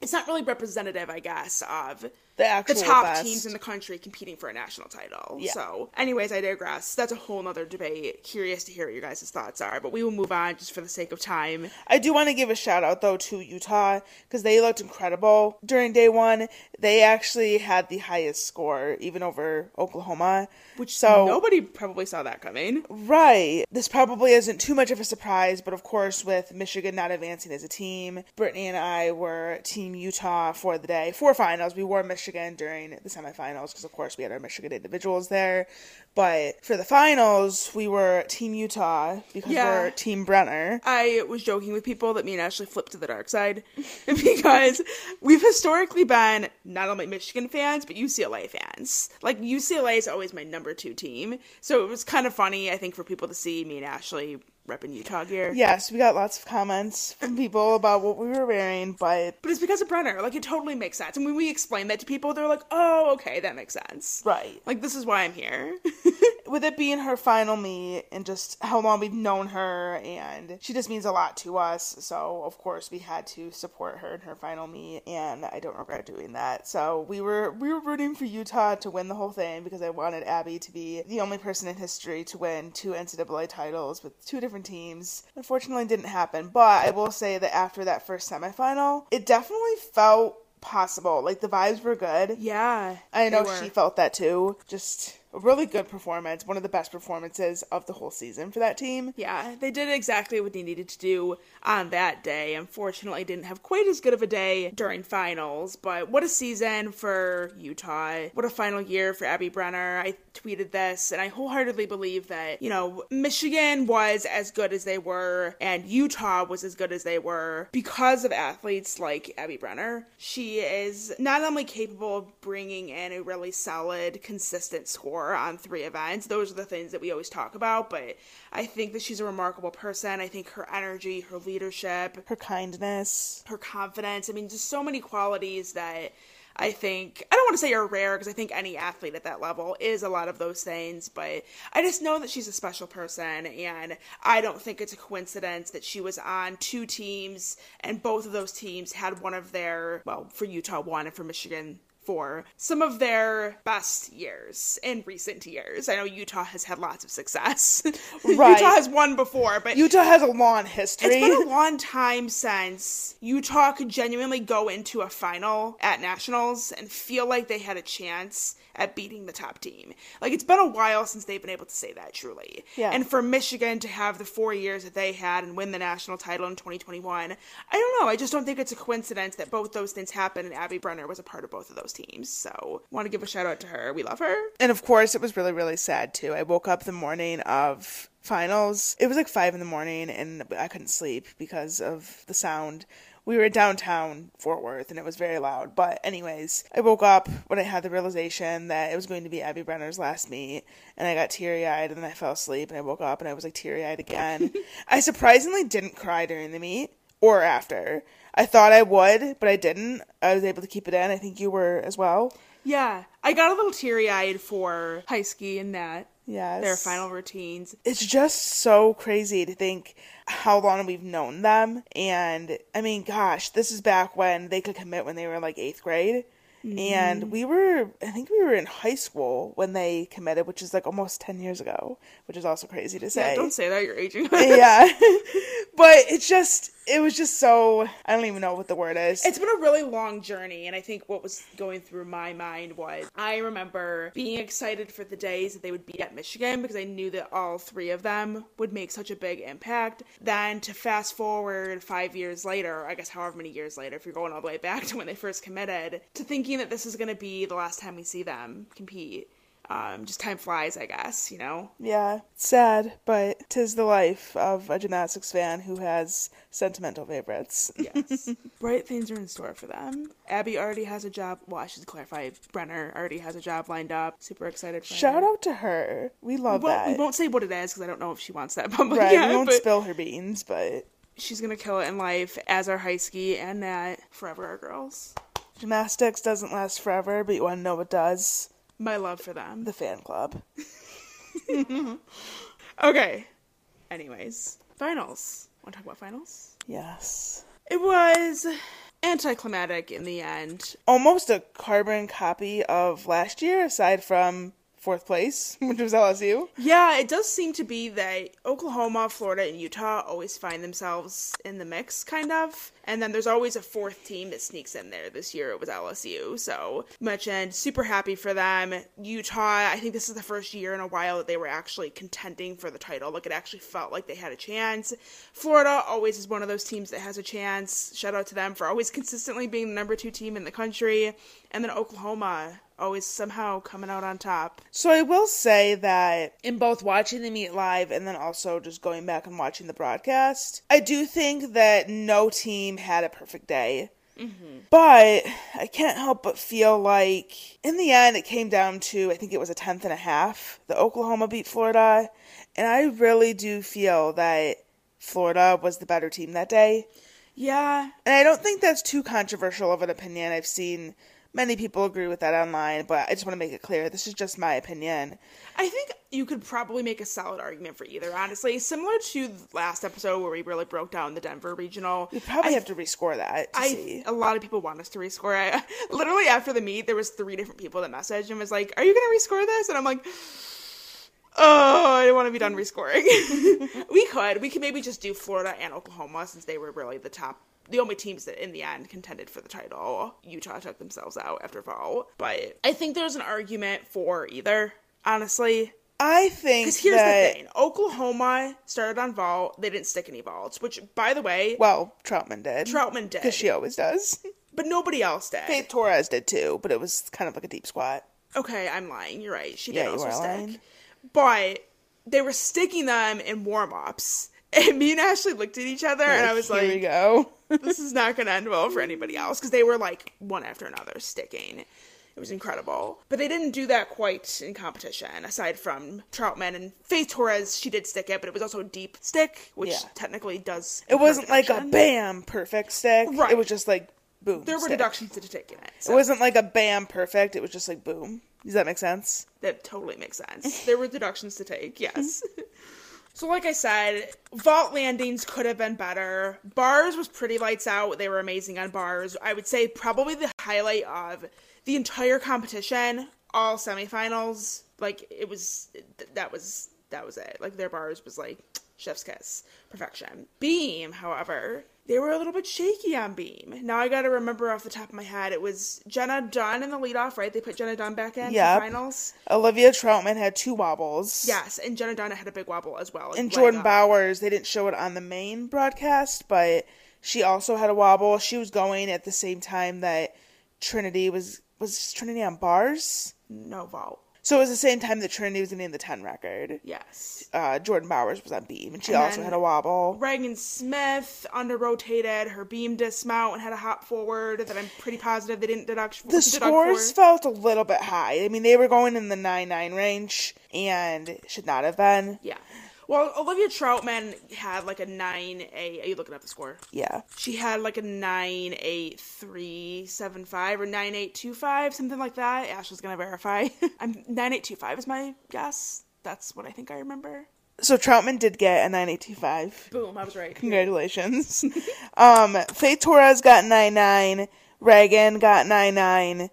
S2: it's not really representative, I guess, of
S1: The actual the
S2: top
S1: best.
S2: teams in the country competing for a national title.
S1: Yeah.
S2: So, anyways, I digress. That's a whole nother debate. Curious to hear what your guys' thoughts are, but we will move on just for the sake of time.
S1: I do want to give a shout out though to Utah because they looked incredible during day one. They actually had the highest score, even over Oklahoma.
S2: Which
S1: so
S2: nobody probably saw that coming.
S1: Right. This probably isn't too much of a surprise, but of course, with Michigan not advancing as a team, Brittany and I were Team Utah for the day. For finals, we wore Michigan during the semifinals because, of course, we had our Michigan individuals there. But for the finals, we were Team Utah because
S2: Yeah.
S1: we're Team Brenner.
S2: I was joking with people that me and Ashley flipped to the dark side [LAUGHS] because we've historically been not only Michigan fans but UCLA fans. Like UCLA is always my number two team, so it was kind of funny I think for people to see me and Ashley repping Utah gear.
S1: Yes, we got lots of comments from people about what we were wearing, but
S2: But it's because of Brenner. Like it totally makes sense. And when we explain that to people, they're like, "Oh, okay, that makes sense."
S1: right.
S2: Like this is why I'm here. [LAUGHS]
S1: with it being her final meet and just how long we've known her, and she just means a lot to us. So, of course, we had to support her in her final meet, and I don't regret doing that. So, we were we were rooting for Utah to win the whole thing because I wanted Abby to be the only person in history to win two NCAA titles with two different teams. Unfortunately, didn't happen, but I will say that after that first semifinal, it definitely felt possible. Like the vibes were good.
S2: Yeah.
S1: I know she felt that too. Just a really good performance, one of the best performances of the whole season for that team.
S2: Yeah, they did exactly what they needed to do on that day. Unfortunately, didn't have quite as good of a day during finals, but what a season for Utah. What a final year for Abby Brenner. I tweeted this, and I wholeheartedly believe that, you know, Michigan was as good as they were, and Utah was as good as they were because of athletes like Abby Brenner. She is not only capable of bringing in a really solid, consistent score on three events, those are the things that we always talk about, but I think that she's a remarkable person. I think her energy, her leadership,
S1: Her kindness.
S2: her confidence, I mean, just so many qualities that I think I don't want to say are rare because I think any athlete at that level is a lot of those things, but I just know that she's a special person and I don't think it's a coincidence that she was on two teams and both of those teams had one of their well, for Utah one and for Michigan for some of their best years in recent years. I know Utah has had lots of success. [LAUGHS]
S1: Right.
S2: Utah has won before, but
S1: Utah has a long history.
S2: it's been a long time since Utah could genuinely go into a final at nationals and feel like they had a chance at beating the top team. Like it's been a while since they've been able to say that truly.
S1: Yeah.
S2: And for Michigan to have the 4 years that they had and win the national title in 2021, I don't know, I just don't think it's a coincidence that both those things happened and Abby Brenner was a part of both of those teams. So, want to give a shout out to her. We love her.
S1: And of course, it was really, really sad too. I woke up the morning of finals. It was like five in the morning, and I couldn't sleep because of the sound. We were in downtown Fort Worth, and it was very loud. But anyways, I woke up when I had the realization that it was going to be Abby Brenner's last meet, and I got teary eyed, and then I fell asleep, and I woke up, and I was like teary eyed again. [LAUGHS] I surprisingly didn't cry during the meet or after. I thought I would, but I didn't. I was able to keep it in. I think you were as well.
S2: Yeah, I got a little teary eyed for Heisky and that.
S1: Yes.
S2: Their final routines.
S1: it's just so crazy to think how long we've known them. And I mean, gosh, this is back when they could commit when they were in like eighth grade.
S2: Mm-hmm.
S1: And we were, I think we were in high school when they committed, which is like almost 10 years ago, which is also crazy to say.
S2: Yeah, don't say that, you're aging. [LAUGHS]
S1: yeah. [LAUGHS] but it's just, it was just so, I don't even know what the word is.
S2: It's been a really long journey, and I think what was going through my mind was I remember being excited for the days that they would be at Michigan because I knew that all three of them would make such a big impact. Then to fast forward five years later, I guess however many years later, if you're going all the way back to when they first committed, to thinking that this is going to be the last time we see them compete. Um, just time flies, I guess, you know?
S1: yeah, it's sad, but tis the life of a gymnastics fan who has sentimental favorites.
S2: Yes. [LAUGHS] Bright things are in store for them. Abby already has a job. Well, I should clarify. Brenner already has a job lined up. Super excited for
S1: Shout
S2: her.
S1: out to her. We love
S2: We won't, we won't say what it is because I don't know if she wants that public
S1: right,
S2: yet,
S1: we won't
S2: but
S1: spill her beans, but
S2: she's gonna kill it in life as our Heisky and Nat forever our girls.
S1: Gymnastics doesn't last forever, but you want to know what does?
S2: My love for them.
S1: The fan club. [LAUGHS]
S2: Okay. Anyways, finals. Want to talk about finals?
S1: Yes.
S2: It was anticlimactic in the end.
S1: Almost a carbon copy of last year, aside from fourth place, [LAUGHS] which was LSU.
S2: Yeah, it does seem to be that Oklahoma, Florida, and Utah always find themselves in the mix, kind of. And then there's always a fourth team that sneaks in there. This year it was LSU. So, much and super happy for them. Utah, I think this is the first year in a while that they were actually contending for the title. Like, it actually felt like they had a chance. Florida always is one of those teams that has a chance. Shout out to them for always consistently being the number two team in the country. And then Oklahoma, always somehow coming out on top.
S1: So I will say that in both watching the meet live and then also just going back and watching the broadcast, I do think that no team had a perfect day. Mm-hmm. But I can't help but feel like in the end it came down to I think it was a tenth and a half. The Oklahoma beat Florida, and I really do feel that Florida was the better team that day.
S2: Yeah,
S1: And I don't think that's too controversial of an opinion. I've seen many people agree with that online, but I just want to make it clear this is just my opinion.
S2: I think you could probably make a solid argument for either, honestly. Similar to the last episode where we really broke down the Denver regional.
S1: We probably
S2: I,
S1: have to rescore that to
S2: I,
S1: see.
S2: A lot of people want us to rescore it. [LAUGHS] Literally after the meet, there was three different people that messaged and was like, "Are you gonna rescore this?" And I'm like, "Oh, I don't want to be done rescoring." [LAUGHS] we could. We could maybe just do Florida and Oklahoma since they were really the top the only teams that in the end contended for the title. Utah took themselves out after fall. But I think there's an argument for either, honestly.
S1: I think
S2: Because here's
S1: that,
S2: the thing Oklahoma started on vault, they didn't stick any vaults, which, by the way,
S1: Well, Trautman did.
S2: Trautman did.
S1: Because she always does. [LAUGHS]
S2: but nobody else did.
S1: Faith Torres did too, but it was kind of like a deep squat.
S2: Okay, I'm lying. You're right. She
S1: Yeah,
S2: did
S1: you
S2: also stick.
S1: lying.
S2: But they were sticking them in warm ups. [LAUGHS] And me and Ashley looked at each other and I was like.
S1: Here we go.
S2: This is not going to end well for anybody else because they were like one after another sticking. It was incredible. But they didn't do that quite in competition, aside from Trautman and Faith Torres. She did stick it, but it was also a deep stick, which
S1: Yeah.
S2: technically does.
S1: It wasn't like a bam perfect stick.
S2: Right.
S1: It was just like boom.
S2: There were
S1: stick.
S2: deductions to take in it.
S1: It wasn't like a bam perfect. It was just like boom. Does that make sense?
S2: that totally makes sense. There were deductions to take, yes. Mm-hmm. [LAUGHS] So, like I said, vault landings could have been better. Bars was pretty lights out. They were amazing on bars. I would say probably the highlight of the entire competition, all semifinals. Like it was, that was that was it. Like their bars was like chef's kiss, perfection. Beam, however, they were a little bit shaky on Beam. Now I got to remember off the top of my head, it was Jenna Dunn in the leadoff, right? They put Jenna Dunn back in
S1: Yep.
S2: for finals.
S1: Olivia Trautman had two wobbles.
S2: Yes, and Jenna Dunn had a big wobble as well.
S1: And Jordan
S2: up.
S1: Bowers, they didn't show it on the main broadcast, but she also had a wobble. She was going at the same time that Trinity was was Trinity on bars.
S2: No vault.
S1: So it was the same time that Trinity was getting the ten record.
S2: Yes.
S1: Uh, Jordan Bowers was on beam, and she
S2: And
S1: also had a wobble.
S2: Ragan Smith under rotated, her beam dismount and had a hop forward that I'm pretty positive they didn't deduct.
S1: The scores felt a little bit high. I mean, they were going in the nine nine range, and should not have been.
S2: Yeah. Well, Olivia Trautman had like a 9 A. Are you looking up the score?
S1: Yeah,
S2: She had like a 98375 or 9825, something like that. Ashley's going to verify. [LAUGHS] I'm 9825 is my guess. That's what I think I remember.
S1: so Trautman did get a nine eight two five.
S2: Boom, I was right.
S1: Congratulations. [LAUGHS] um, Faith Torres got nine nine. Ragan got nine nine.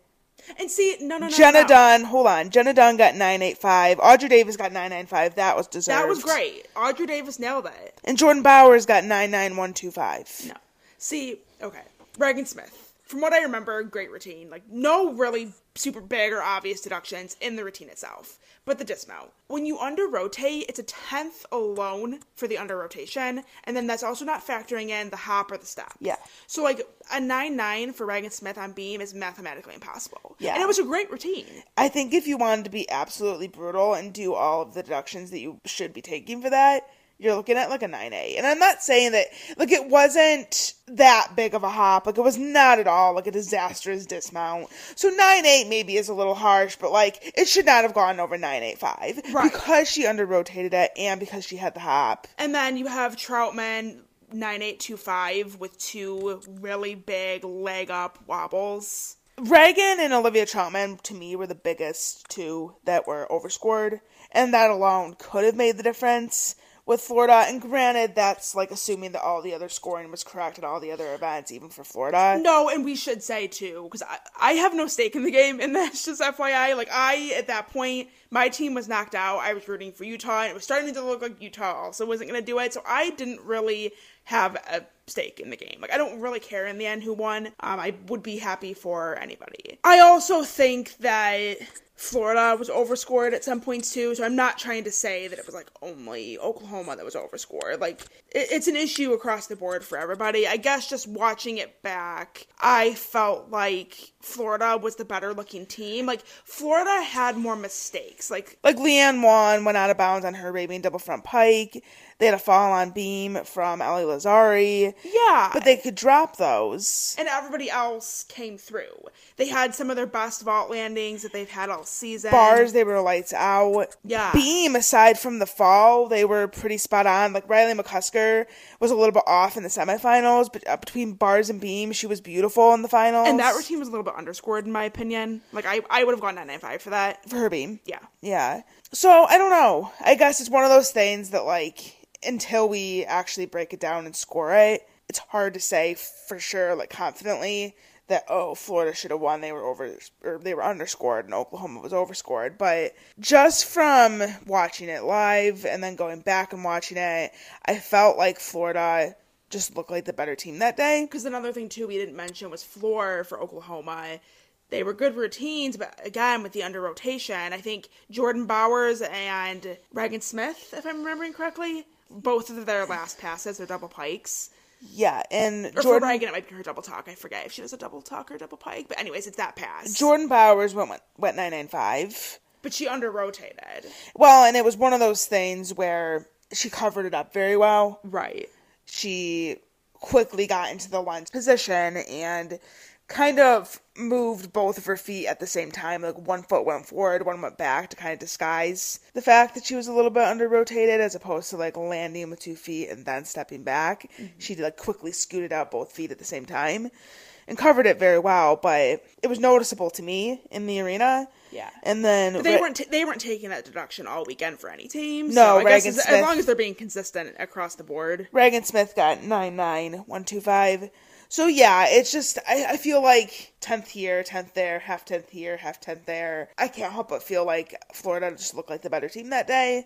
S2: And see, no, no, no.
S1: Jenna
S2: no.
S1: Dunn, hold on. Jenna Dunn got nine eight five. Audrey Davis got nine nine five. That was deserved.
S2: That was great. Audrey Davis nailed it.
S1: And Jordan Bowers got nine nine one two five.
S2: No. See, okay. Ragan Smith. From what I remember, great routine. Like, no really super big or obvious deductions in the routine itself. But the dismount. When you under rotate, it's a tenth alone for the under rotation. And then that's also not factoring in the hop or the step.
S1: Yeah.
S2: So, like, a 9 9 for Ragan Smith on beam is mathematically impossible.
S1: Yeah.
S2: And it was a great routine.
S1: I think if you wanted to be absolutely brutal and do all of the deductions that you should be taking for that, you're looking at like a 9A. And I'm not saying that, like, it wasn't that big of a hop. Like, it was not at all like a disastrous dismount. So 9.8 maybe is a little harsh, but like, it should not have gone over 9.85.
S2: Right.
S1: Because she under rotated it and because she had the hop.
S2: And then you have Trautman 9825 with two really big leg up wobbles.
S1: Ragan and Olivia Trautman, to me, were the biggest two that were overscored. And that alone could have made the difference with Florida. And granted, that's like assuming that all the other scoring was correct at all the other events, even for Florida.
S2: No, and we should say too, because I, I have no stake in the game, and [LAUGHS] that's just FYI. Like, I, at that point, my team was knocked out. I was rooting for Utah, and it was starting to look like Utah also wasn't going to do it, so I didn't really have a stake in the game. Like, I don't really care in the end who won. Um, I would be happy for anybody. I also think that. Florida was overscored at some points too, so I'm not trying to say that it was like only Oklahoma that was overscored. Like it, it's an issue across the board for everybody. I guess just watching it back, I felt like Florida was the better looking team. Like Florida had more mistakes. Like
S1: Like Leanne Wong went out of bounds on her Arabian double front pike. They had a fall on beam from Ellie Lazzari.
S2: Yeah.
S1: But they could drop those.
S2: and everybody else came through. They had some of their best vault landings that they've had all season.
S1: Bars, they were lights out.
S2: Yeah.
S1: Beam, aside from the fall, they were pretty spot on. Like Riley McCusker was a little bit off in the semifinals, but uh, between bars and beam, she was beautiful in the finals.
S2: And that routine was a little bit underscored in my opinion. Like I, I would have gone 995 for that.
S1: for her beam.
S2: Yeah.
S1: Yeah. So I don't know. I guess it's one of those things that like until we actually break it down and score it, it's hard to say for sure, like confidently that oh Florida should have won. They were over or they were underscored and Oklahoma was overscored. But just from watching it live and then going back and watching it, I felt like Florida just looked like the better team that day.
S2: Because another thing too we didn't mention was floor for Oklahoma. They were good routines, but again with the under rotation, I think Jordan Bowers and Ragan Smith, if I'm remembering correctly, both of their last passes are double pikes.
S1: Yeah, and
S2: Or
S1: Jordan
S2: for Ragan, it might be her double talk. I forget if she does a double talk or double pike. But anyways, it's that pass.
S1: Jordan Bowers went went nine nine five.
S2: but she under rotated.
S1: Well, and it was one of those things where she covered it up very well.
S2: Right.
S1: She quickly got into the lens position and kind of moved both of her feet at the same time. Like one foot went forward, one went back to kind of disguise the fact that she was a little bit under rotated as opposed to like landing with two feet and then stepping back. Mm-hmm. She like quickly scooted out both feet at the same time and covered it very well, but it was noticeable to me in the arena.
S2: Yeah.
S1: And then
S2: But they
S1: Ra-
S2: weren't t- they weren't taking that deduction all weekend for any team.
S1: No,
S2: so I guess
S1: Ragan
S2: as,
S1: Smith-
S2: long as they're being consistent across the board.
S1: Ragan Smith got 9 9, 125. So, yeah, it's just, I, I feel like 10th here, 10th there, half 10th here, half 10th there. I can't help but feel like Florida just looked like the better team that day.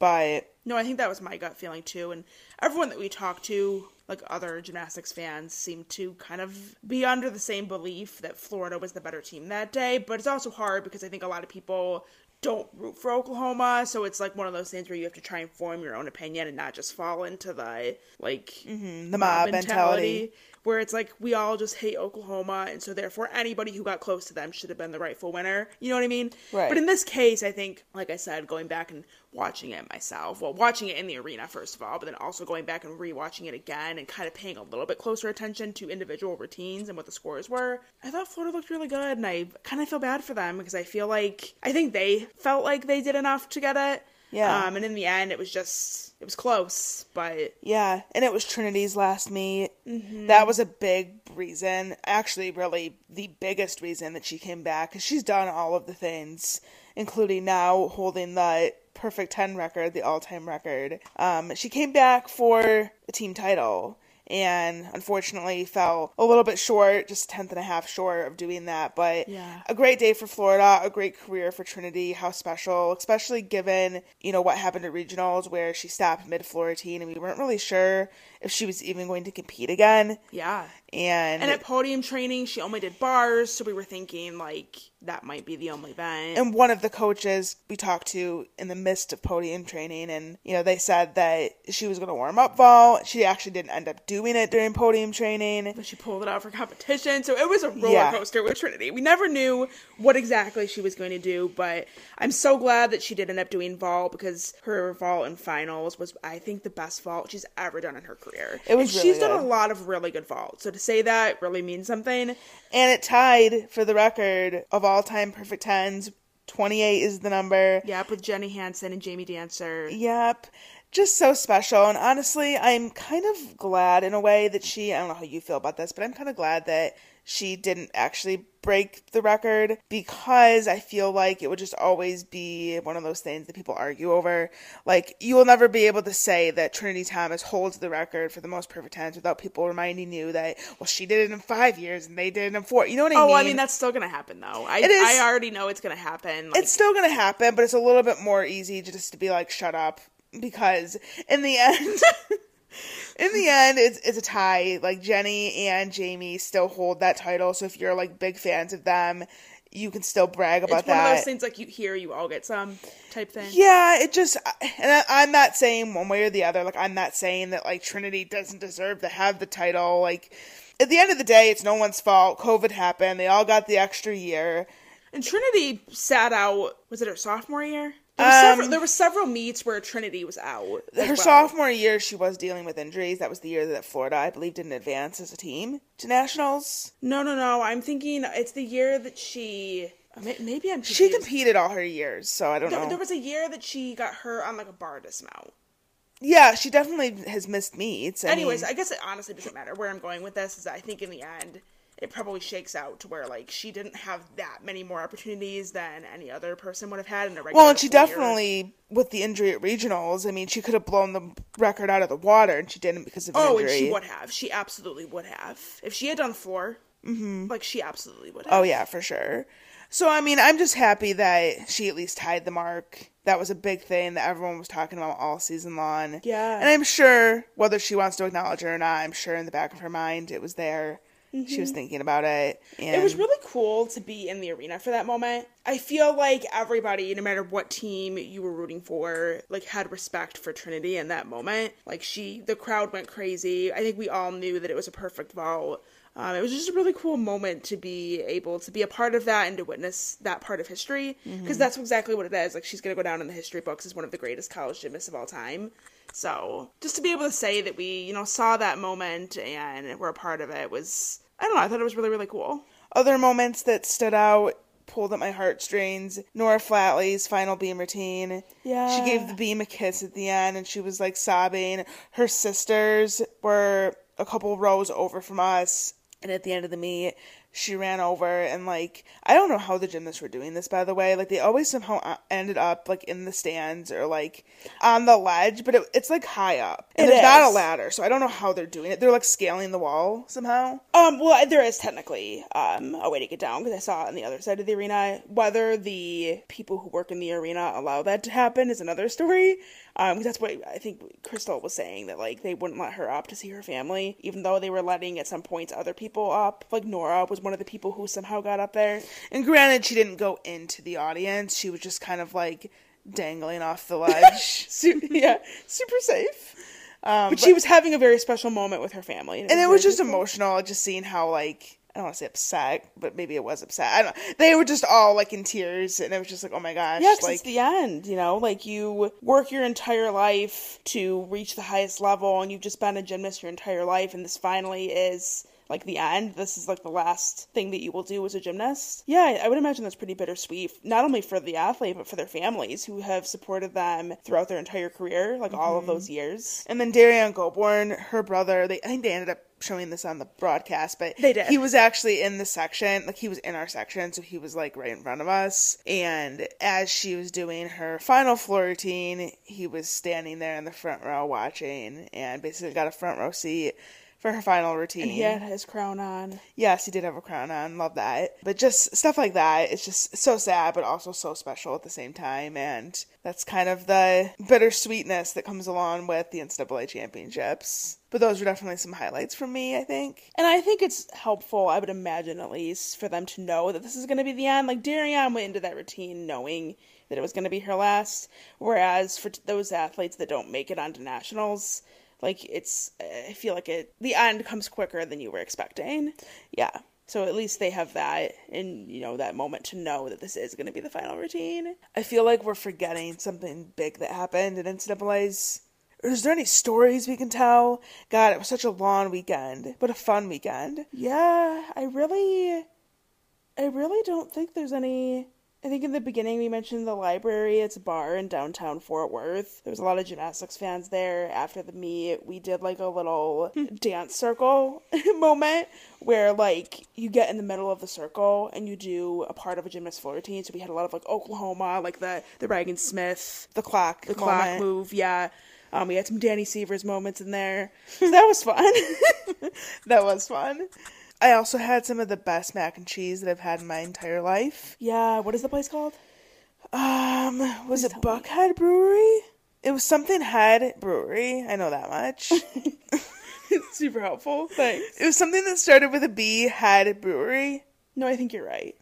S1: But,
S2: No, I think that was my gut feeling too. And everyone that we talked to, like other gymnastics fans, seemed to kind of be under the same belief that Florida was the better team that day. But it's also hard because I think a lot of people don't root for Oklahoma, so it's like one of those things where you have to try and form your own opinion and not just fall into the like mm-hmm.
S1: the mob mentality.
S2: Where it's like we all just hate Oklahoma, and so therefore anybody who got close to them should have been the rightful winner. You know what I mean?
S1: Right.
S2: But in this case, I think, like I said, going back and watching it myself, well, watching it in the arena first of all, but then also going back and rewatching it again and kind of paying a little bit closer attention to individual routines and what the scores were, I thought Florida looked really good, and I kind of feel bad for them because I feel like I think they felt like they did enough to get it.
S1: Yeah.
S2: Um, and in the end, it was just it was close, but
S1: Yeah, and it was Trinity's last meet. That was a big reason, actually, really the biggest reason that she came back because she's done all of the things, including now holding the perfect 10 record, the all time record. Um, she came back for the team title. And unfortunately, fell a little bit short, just a tenth and a half short of doing that. But
S2: Yeah.
S1: a great day for Florida, a great career for Trinity. How special, especially given you know what happened at regionals where she stopped mid floor routine and we weren't really sure if she was even going to compete again.
S2: yeah.
S1: And
S2: And at podium training, she only did bars, so we were thinking like that might be the only event.
S1: and one of the coaches we talked to in the midst of podium training and you know they said that she was going to warm up vault she actually didn't end up doing it during podium training
S2: but she pulled it out for competition, so it was a roller
S1: Yeah.
S2: coaster with Trinity. We never knew what exactly she was going to do, but I'm so glad that she did end up doing vault because her vault in finals was, I think, the best vault she's ever done in her career.
S1: It was
S2: And
S1: really
S2: she's done
S1: good.
S2: a lot of really good vaults, so to say that really means something.
S1: and it tied for the record of all time perfect tens 28 is the number
S2: Yep, with Jenny Hansen and Jamie Dantzscher.
S1: Yep. Just so special. And honestly, I'm kind of glad in a way that she, I don't know how you feel about this, but I'm kind of glad that she didn't actually break the record because I feel like it would just always be one of those things that people argue over. Like, you will never be able to say that Trinity Thomas holds the record for the most perfect tens without people reminding you that, well, she did it in five years and they did it in four. You know what I
S2: Oh,
S1: mean?
S2: Oh, I mean that's still gonna happen though. I
S1: It is.
S2: I already know it's gonna happen. Like,
S1: it's still gonna happen, but it's a little bit more easy just to be like, shut up, because in the end, [LAUGHS] in the end, it's it's a tie. Like Jenny and Jamie still hold that title, so if you're like big fans of them, you can still brag about
S2: it's one
S1: that.
S2: of those things like you hear, you all get some type thing.
S1: Yeah, it just, and I, I'm not saying one way or the other. Like, I'm not saying that like Trinity doesn't deserve to have the title. Like, at the end of the day, it's no one's fault. COVID happened. They all got the extra year.
S2: And Trinity sat out. Was it her sophomore year? There, were several,
S1: Um,
S2: there were several meets where Trinity was out.
S1: Her
S2: well.
S1: sophomore year, she was dealing with injuries. That was the year that Florida, I believe, didn't advance as a team to nationals.
S2: No, no, no. I'm thinking it's the year that she. uh, Maybe I'm.
S1: She competed all her years, so I don't
S2: There,
S1: know.
S2: there was a year that she got hurt on like a bar dismount.
S1: Yeah, she definitely has missed meets. I
S2: Anyways,
S1: mean,
S2: I guess it honestly doesn't matter. Where I'm going with this is that I think in the end, it probably shakes out to where like she didn't have that many more opportunities than any other person would have had in a regular.
S1: well, and she definitely, with the injury at regionals, I mean, she could have blown the record out of the water, and she didn't because of
S2: Oh,
S1: injury.
S2: and she would have. She absolutely would have. If she had done floor, mm-hmm. like she absolutely would have.
S1: Oh yeah, for sure. So I mean, I'm just happy that she at least tied the mark. That was a big thing that everyone was talking about all season long.
S2: Yeah.
S1: And I'm sure whether she wants to acknowledge it or not, I'm sure in the back of her mind it was there. She was thinking about it. And
S2: Mm-hmm. It was really cool to be in the arena for that moment. I feel like everybody, no matter what team you were rooting for, like had respect for Trinity in that moment. Like she, the crowd went crazy. I think we all knew that it was a perfect vote. Um, it was just a really cool moment to be able to be a part of that and to witness that part of history because that's exactly what it is. Like she's gonna go down in the history books as one of the greatest college gymnasts of all time. So just to be able to say that we, you know, saw that moment and were a part of it was, I don't know, I thought it was really, really cool.
S1: other moments that stood out, pulled at my heartstrings. Nora Flatley's final beam routine.
S2: Yeah.
S1: She gave the beam a kiss at the end and she was like sobbing. Her sisters were a couple rows over from us. And at the end of the meet, she ran over and like I don't know how the gymnasts were doing this by the way. Like they always somehow uh, ended up like in the stands or like on the ledge, but it, it's like high up and
S2: It
S1: there's not a ladder, so I don't know how they're doing it. They're like scaling the wall somehow.
S2: Um, well, there is technically um, a way to get down because I saw it on the other side of the arena. Whether the people who work in the arena allow that to happen is another story. Um, that's what I think Crystal was saying that like they wouldn't let her up to see her family, even though they were letting at some points other people up. Like Nora was one of the people who somehow got up there.
S1: And granted, she didn't go into the audience. She was just kind of like dangling off the ledge. [LAUGHS]
S2: Su- yeah, super safe. Um, but, she was having a very special moment with her family,
S1: and it was
S2: very
S1: just emotional, just seeing how like I don't want to say upset, but maybe it was upset. I don't. They were just all like in tears, and it was just like, oh my gosh,
S2: Yeah,
S1: like
S2: it's the end, you know? Like, you work your entire life to reach the highest level, and you've just been a gymnast your entire life, and this finally is, like, the end. This is, like, the last thing that you will do as a gymnast. Yeah, I- would imagine that's pretty bittersweet, not only for the athlete, but for their families who have supported them throughout their entire career, like, all of mm-hmm. those years.
S1: And then Derrian Gobourne, her brother, they I think they ended up showing this on the broadcast, but
S2: They did.
S1: He was actually in the section, like he was in our section, so he was like right in front of us. And as she was doing her final floor routine, he was standing there in the front row watching, and basically got a front row seat for her final routine.
S2: He had his crown on.
S1: Yes, he did have a crown on. Love that. But just stuff like that, it's just so sad, but also so special at the same time. And that's kind of the bittersweetness that comes along with the NCAA championships. But those were definitely some highlights for me, I think.
S2: And I think it's helpful, I would imagine at least, for them to know that this is going to be the end. Like, Derrian went into that routine knowing that it was going to be her last. Whereas for t- those athletes that don't make it onto nationals, like, it's, I feel like it, the end comes quicker than you were expecting. Yeah. So at least they have that in, you know, that moment to know that this is going to be the final routine.
S1: I feel like we're forgetting something big that happened in NCAA's. Is there any stories we can tell? God, it was such a long weekend, but a fun weekend.
S2: Yeah, I really, I really don't think there's any. I think in the beginning we mentioned the library. It's a bar in downtown Fort Worth. There was a lot of gymnastics fans there. After the meet, we did like a little [LAUGHS] dance circle [LAUGHS] moment where like you get in the middle of the circle and you do a part of a gymnast floor routine. So we had a lot of like Oklahoma, like the the Ragan Smith,
S1: The clock.
S2: the clock move. Yeah. Um, we had some Danny Severs moments in there. So that was fun. [LAUGHS]
S1: That was fun. I also had some of the best mac and cheese that I've had in my entire life.
S2: yeah. What is the place called?
S1: Um, was it
S2: tell me.
S1: Buckhead Brewery? It was something Head Brewery. I know that much. [LAUGHS]
S2: Super helpful. Thanks.
S1: it was something that started with a B. Head Brewery.
S2: No, I think you're right.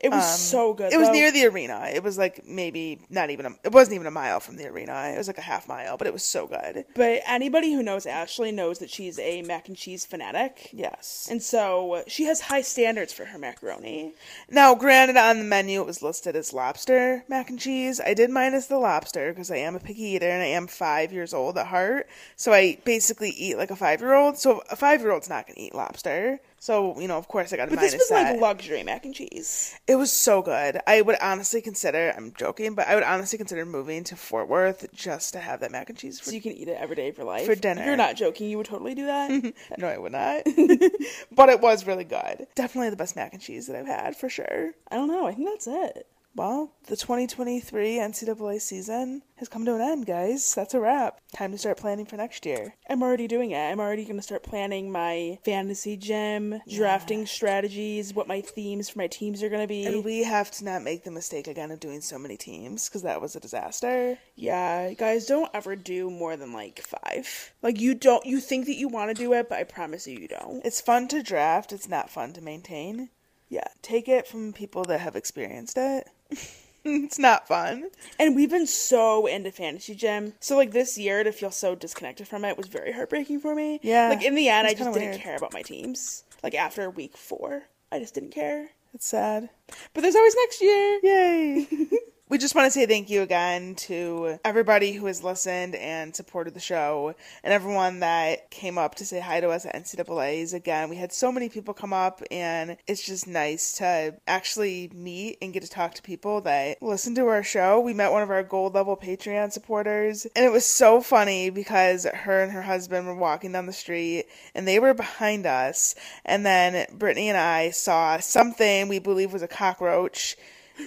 S2: It was um, so good.
S1: It was
S2: though.
S1: near the arena. It was like maybe not even a, it wasn't even a mile from the arena. It was like a half mile, but it was so good.
S2: But anybody who knows Ashley knows that she's a mac and cheese fanatic.
S1: Yes.
S2: And so she has high standards for her macaroni.
S1: Now, granted, on the menu it was listed as lobster mac and cheese. I did minus the lobster because I am a picky eater and I am five years old at heart. So I basically eat like a five year old. So a five year old's not going to eat lobster. So, you know, of course I got to
S2: But
S1: minus
S2: this was
S1: that.
S2: like luxury mac and cheese.
S1: It was so good. I would honestly consider, I'm joking, but I would honestly consider moving to Fort Worth just to have that mac and cheese. For,
S2: So you can eat it every day of your life.
S1: For dinner.
S2: You're not joking. You would totally do that. [LAUGHS]
S1: no, I would not. [LAUGHS] but it was really good. Definitely the best mac and cheese that I've had, for sure.
S2: I don't know. I think that's it.
S1: Well, the 2023 NCAA season has come to an end, guys. That's a wrap. Time to start planning for next year.
S2: I'm already doing it. I'm already going to start planning my fantasy gym, drafting strategies, what my themes for my teams are going to be.
S1: And we have to not make the mistake again of doing so many teams because that was a disaster.
S2: Yeah, guys, don't ever do more than like five. Like you don't you think that you want to do it, but I promise you you don't.
S1: It's fun to draft, it's not fun to maintain. Yeah, take it from people that have experienced it. [LAUGHS] it's not fun.
S2: And we've been so into fantasy gym. So like this year to feel so disconnected from it was very heartbreaking for me.
S1: Yeah,
S2: Like in the end I just didn't
S1: weird.
S2: care about my teams. Like after week 4, I just didn't care.
S1: It's sad.
S2: But there's always next year.
S1: Yay! [LAUGHS] we just want to say thank you again to everybody who has listened and supported the show and everyone that came up to say hi to us at NCAA's. Again, we had so many people come up, and it's just nice to actually meet and get to talk to people that listen to our show. We met one of our gold level Patreon supporters, and it was so funny because her and her husband were walking down the street and they were behind us, and then Brittany and I saw something we believe was a cockroach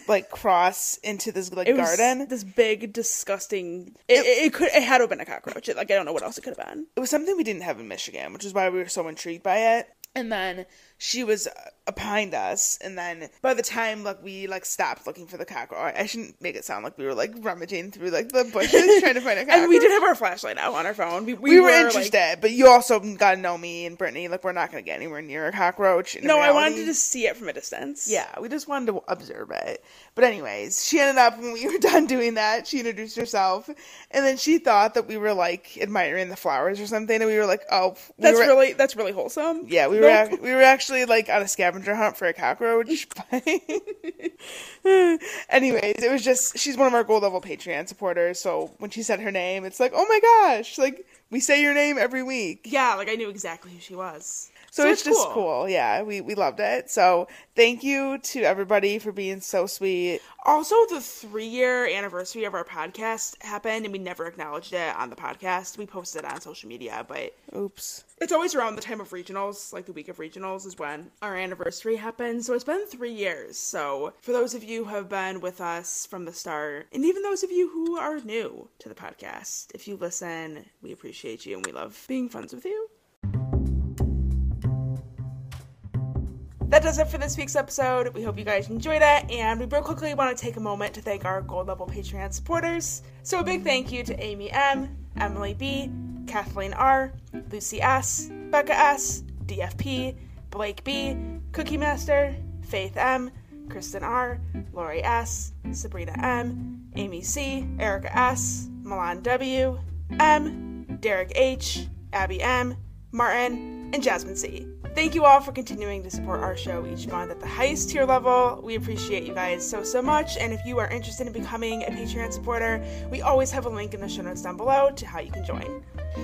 S1: like cross into this like
S2: It was
S1: garden.
S2: this big disgusting it, it, it could it had to have been a cockroach. It, like I don't know what else it could have been.
S1: It was something we didn't have in Michigan, which is why we were so intrigued by it. And then she was uh, behind us, and then by the time like we like stopped looking for the cockroach, I shouldn't make it sound like we were like rummaging through like the bushes [LAUGHS] trying to find a cockroach.
S2: And we did have our flashlight out on our phone. We,
S1: We, were,
S2: like-
S1: interested, but you also got to know me and Brittany. Like we're not going to get anywhere near a cockroach.
S2: no, I wanted to see it from a distance.
S1: Yeah, we just wanted to observe it. But anyways, she ended up when we [LAUGHS] were done doing that, she introduced herself, and then she thought that we were like admiring the flowers or something, and we were like, "Oh, we
S2: That's
S1: were,
S2: really that's really wholesome.
S1: yeah." We were
S2: Nope.
S1: ac- we were actually like on a scavenger hunt for a cockroach. [LAUGHS] [LAUGHS] anyways, it was just she's one of our gold level Patreon supporters, so when she said her name, it's like, "Oh my gosh!" Like we say your name every week.
S2: Yeah, like I knew exactly who she was.
S1: So, it's, just cool. Yeah, we, we loved it. So thank you to everybody for being so sweet.
S2: Also, the three year anniversary of our podcast happened, and we never acknowledged it on the podcast. We posted it on social media, but
S1: Oops.
S2: it's always around the time of regionals, like the week of regionals is when our anniversary happens. So it's been three years. So for those of you who have been with us from the start, and even those of you who are new to the podcast, if you listen, we appreciate you and we love being friends with you. That does it for this week's episode. We hope you guys enjoyed it, and we real quickly want to take a moment to thank our gold level Patreon supporters. So a big thank you to Amy M, Emily B, Cathleen R, Lucy S, Becca S, DFP, Blake B, Cookie Master, Faith M, Kristin R, Lori S, Sabrina M, Amy C, Erica S, Milan W, M, Derek H, Abbie M, Martin, and Jasmine C. Thank you all for continuing to support our show each month at the highest tier level. We appreciate you guys so, so much. And if you are interested in becoming a Patreon supporter, we always have a link in the show notes down below to how you can join.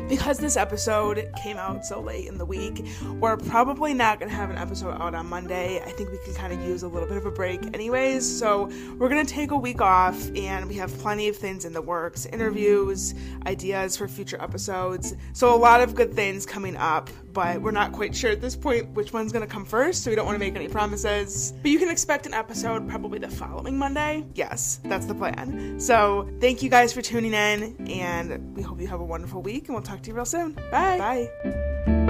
S2: Because this episode came out so late in the week, we're probably not going to have an episode out on Monday. I think we can kind of use a little bit of a break, anyways. So we're going to take a week off, and we have plenty of things in the works interviews, ideas for future episodes. So a lot of good things coming up, but we're not quite sure at this point which one's going to come first, so we don't want to make any promises. But you can expect an episode probably the following Monday. Yes, that's the plan. So thank you guys for tuning in, and we hope you have a wonderful week, and we'll talk to you real soon. Bye. Bye.